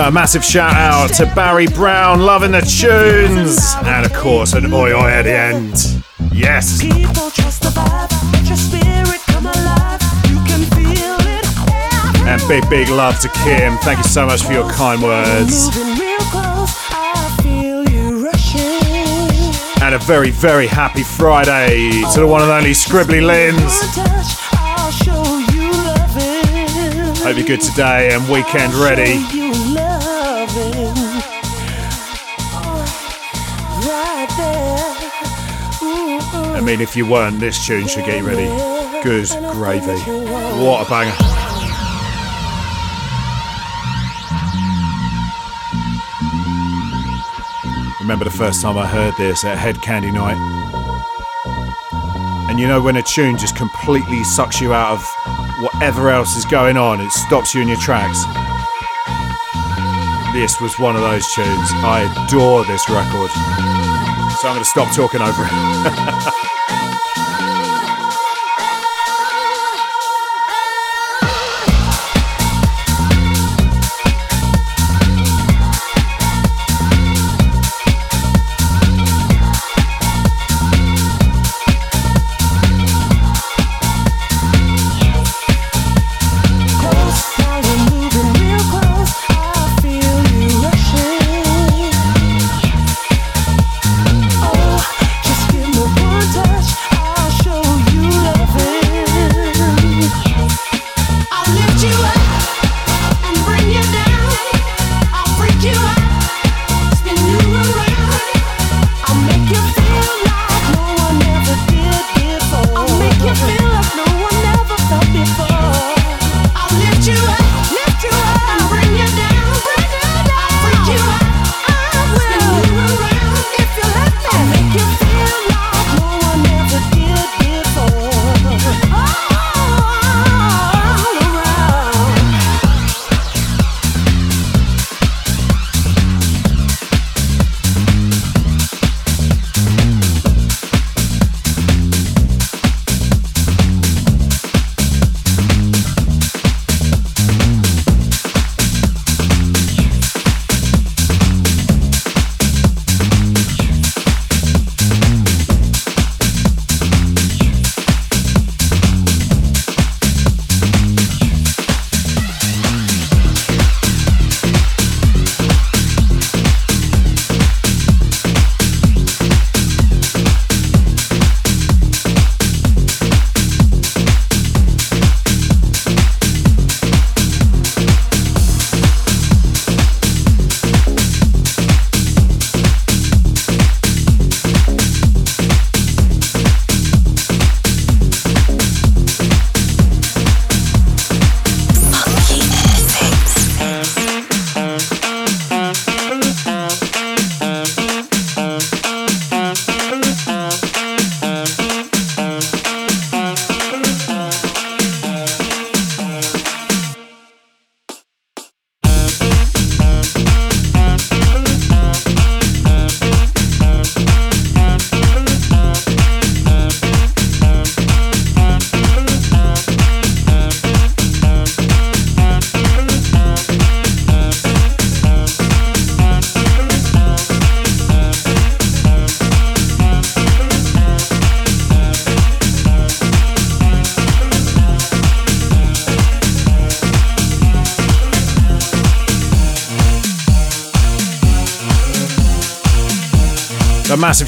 So a massive shout out to Barry Brown, loving the tunes, and of course an oi oi at the end. Yes. And big, big love to Kim. Thank you so much for your kind words. And a very, very happy Friday to the one and only Scribbly Lins. Hope you're good today and weekend ready. Mean, if you weren't, this tune should get you ready. Good gravy. What a banger. Remember the first time I heard this at Hed Kandi Night? And you know when a tune just completely sucks you out of whatever else is going on, it stops you in your tracks. This was one of those tunes. I adore this record. So I'm going to stop talking over it.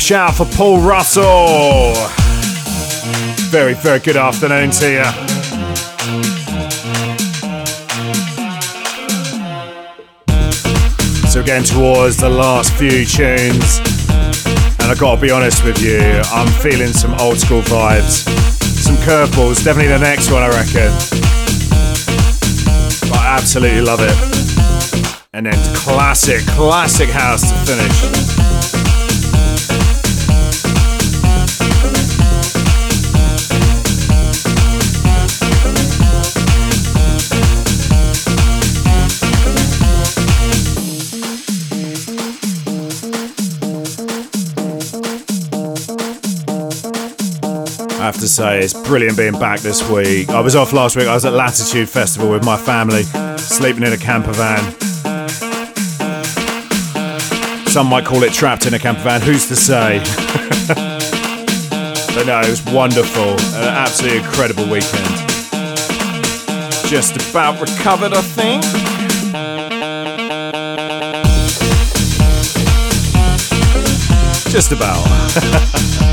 shout for Paul Russell. Very, very good afternoon to you. So, getting towards the last few tunes, and I gotta be honest with you, I'm feeling some old school vibes, some curveballs. Definitely the next one, I reckon. But I absolutely love it. And then classic, classic house to finish. To say, it's brilliant being back this week. I was off last week. I was at Latitude Festival with my family, sleeping in a camper van. Some might call it trapped in a camper van. Who's to say? but no, it was wonderful. An absolutely incredible weekend. Just about recovered, I think. Just about.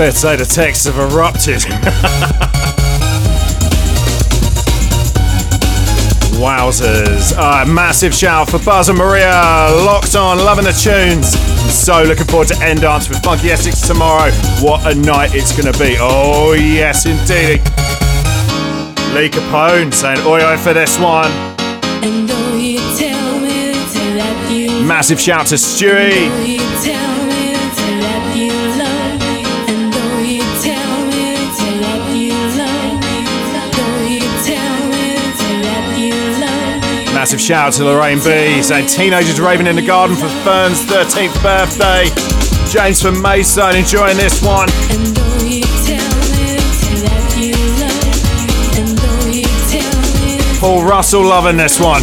fair to say the texts have erupted. Wowzers. Uh, massive shout for Buzz and Maria. Locked on, loving the tunes. I'm so looking forward to End Dance with Funky Essex tomorrow. What a night it's going to be. Oh, yes, indeed. Lee Capone saying oi oi for this one. Massive shout to Stewie. massive shout out to Lorraine B. Saying teenagers raving in the garden for Fern's 13th birthday. James from Mason enjoying this one. Paul Russell loving this one.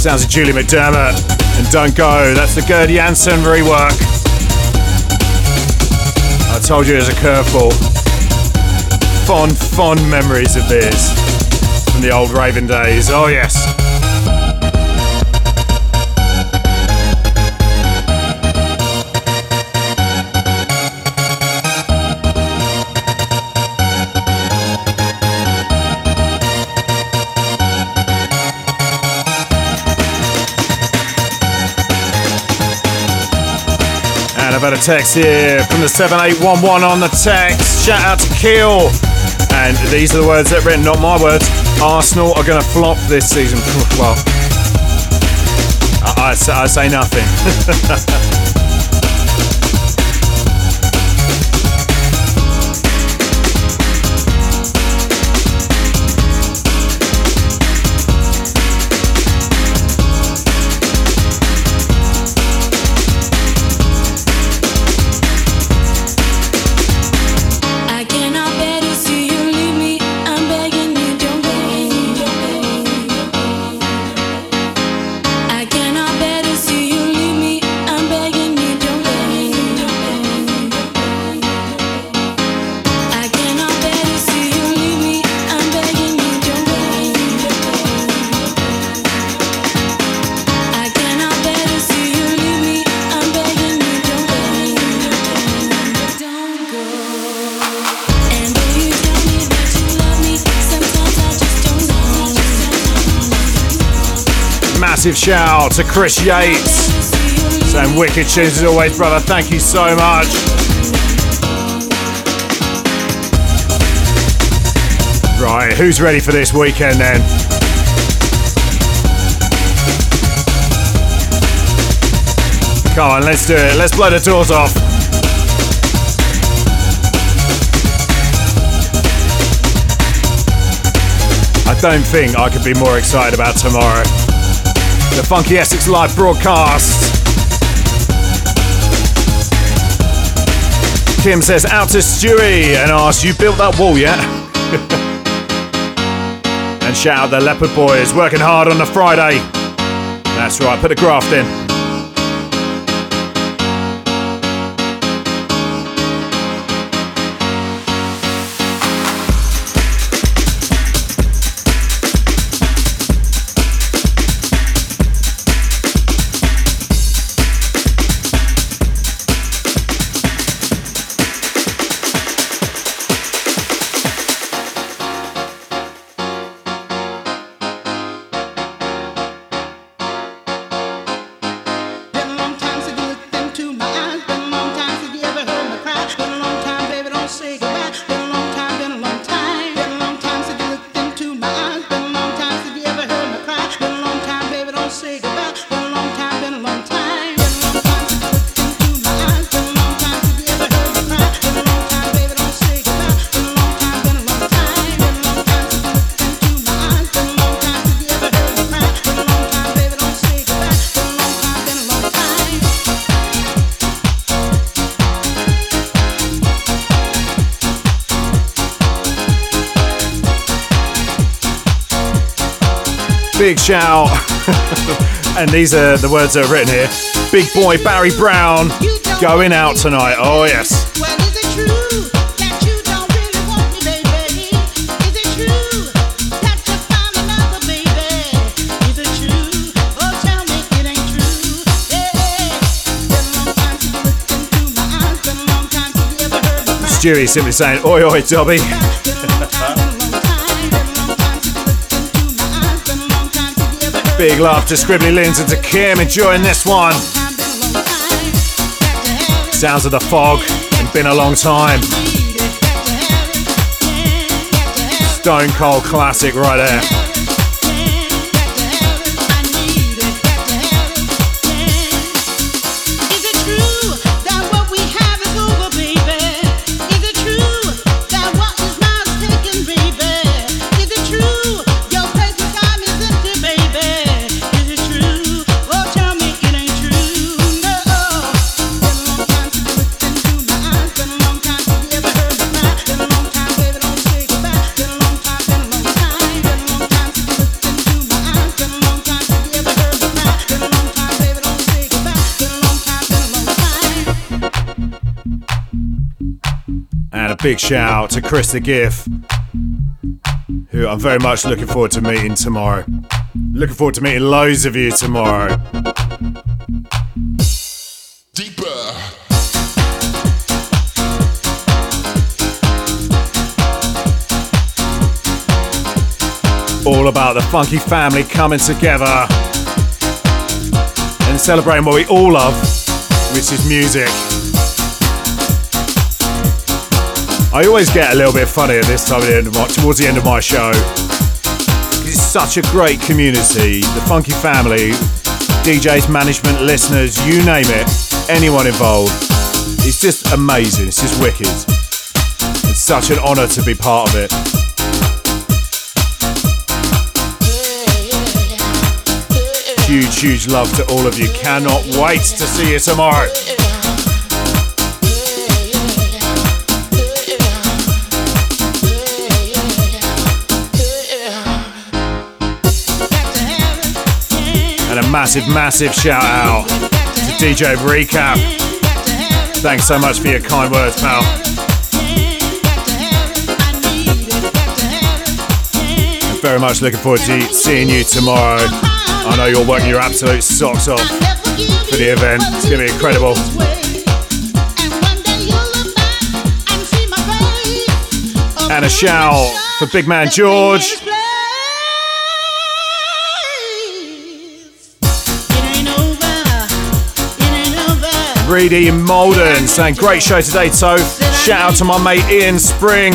Sounds of Julie McDermott and Don't Go. That's the Gerd Janson rework. Told you it was a curveball. Fond, fond memories of this from the old Raven days. Oh, yes. I've had a text here from the 7811 on the text. Shout out to Keel. And these are the words that written, not my words. Arsenal are going to flop this season. Well, I, I, I say nothing. shout to Chris Yates. Saying wicked tunes as always, brother. Thank you so much. Right, who's ready for this weekend then? Come on, let's do it. Let's blow the doors off. I don't think I could be more excited about tomorrow the Funky Essex live broadcast. Kim says, out to Stewie and asks, you built that wall yet? and shout out the Leopard Boys, working hard on the Friday. That's right, put the graft in. Big shout. and these are the words that are written here. Big boy Barry Brown going out tonight. Oh, yes. Stewie simply saying, Oi, oi, Dobby. Big love to Scribbly Lins and to Kim enjoying this one. Sounds of the fog and been a long time. Stone cold classic right there. Big shout out to Chris the Giff, who I'm very much looking forward to meeting tomorrow. Looking forward to meeting loads of you tomorrow. Deeper. All about the funky family coming together and celebrating what we all love, which is music. I always get a little bit funny at this time of the end of my, towards the end of my show. It's such a great community, the funky family, DJs, management, listeners, you name it, anyone involved. It's just amazing. It's just wicked. It's such an honour to be part of it. Huge, huge love to all of you. Cannot wait to see you tomorrow. Massive, massive shout out to DJ Recap. Thanks so much for your kind words, pal. I'm very much looking forward to seeing you tomorrow. I know you're working your absolute socks off for the event. It's going to be incredible. And a shout for Big Man George. Reedy in Maldon saying, Great show today, So Shout out to my mate Ian Spring,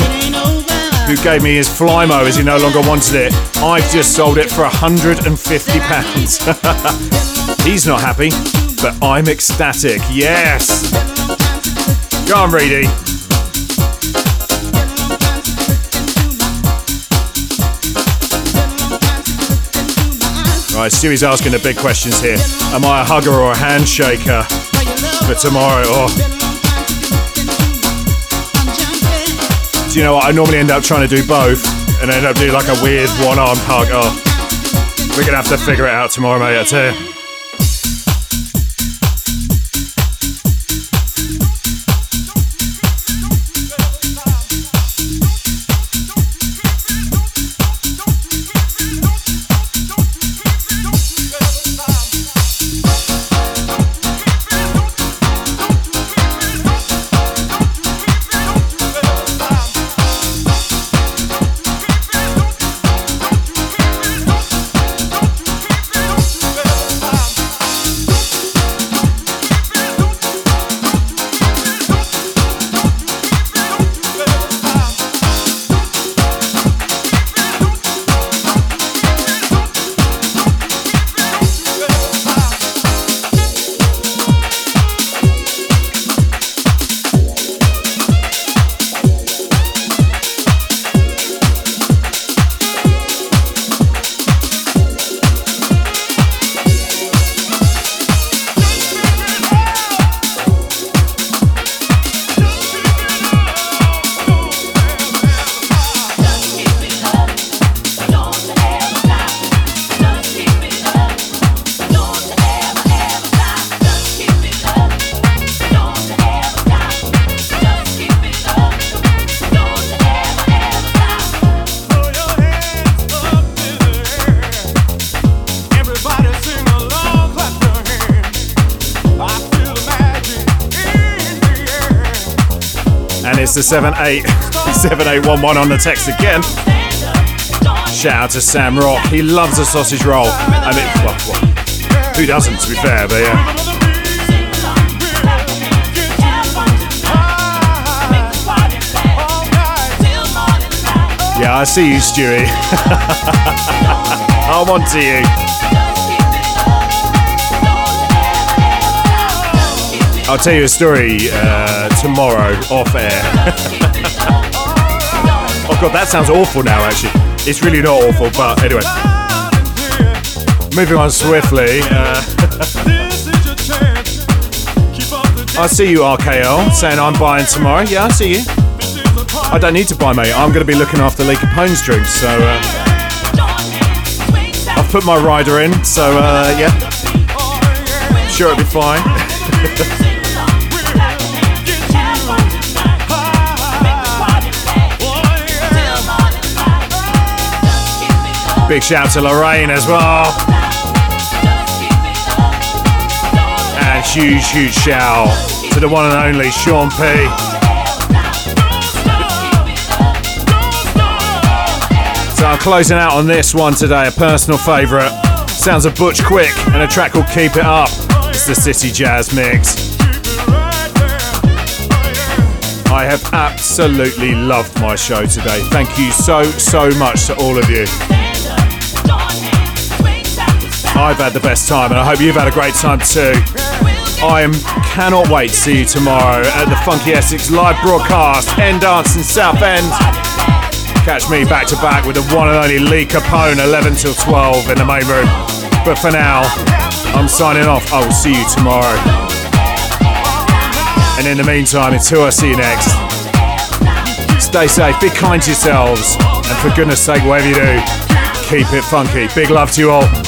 who gave me his Flymo as he no longer wanted it. I've just sold it for £150. He's not happy, but I'm ecstatic. Yes. Go on, Reedy. Right, Stewie's asking the big questions here. Am I a hugger or a handshaker for tomorrow? Or do you know what? I normally end up trying to do both and end up doing like a weird one arm hug. Oh, we're gonna have to figure it out tomorrow, mate. I tell you. The 787811 on the text again. Shout out to Sam Rock. He loves a sausage roll. I mean, well, well, who doesn't, to be fair, but yeah. Yeah, I see you, Stewie. I'm on to you. I'll tell you a story uh, tomorrow off air. oh god, that sounds awful now. Actually, it's really not awful, but anyway. Moving on swiftly. Uh, I see you, RKL, saying I'm buying tomorrow. Yeah, I see you. I don't need to buy, mate. I'm going to be looking after Lee Capone's drinks, so uh, I've put my rider in. So uh, yeah, sure it'll be fine. Big shout to Lorraine as well. And huge, huge shout to the one and only Sean P. So I'm closing out on this one today, a personal favourite. Sounds of Butch Quick and a track called Keep It Up. It's the City Jazz Mix. I have absolutely loved my show today. Thank you so, so much to all of you. I've had the best time and I hope you've had a great time too. I am cannot wait to see you tomorrow at the Funky Essex live broadcast, End Dance in Southend. Catch me back to back with the one and only Lee Capone, 11 till 12 in the main room. But for now, I'm signing off. I will see you tomorrow. And in the meantime, until I see you next, stay safe, be kind to yourselves, and for goodness sake, whatever you do, keep it funky. Big love to you all.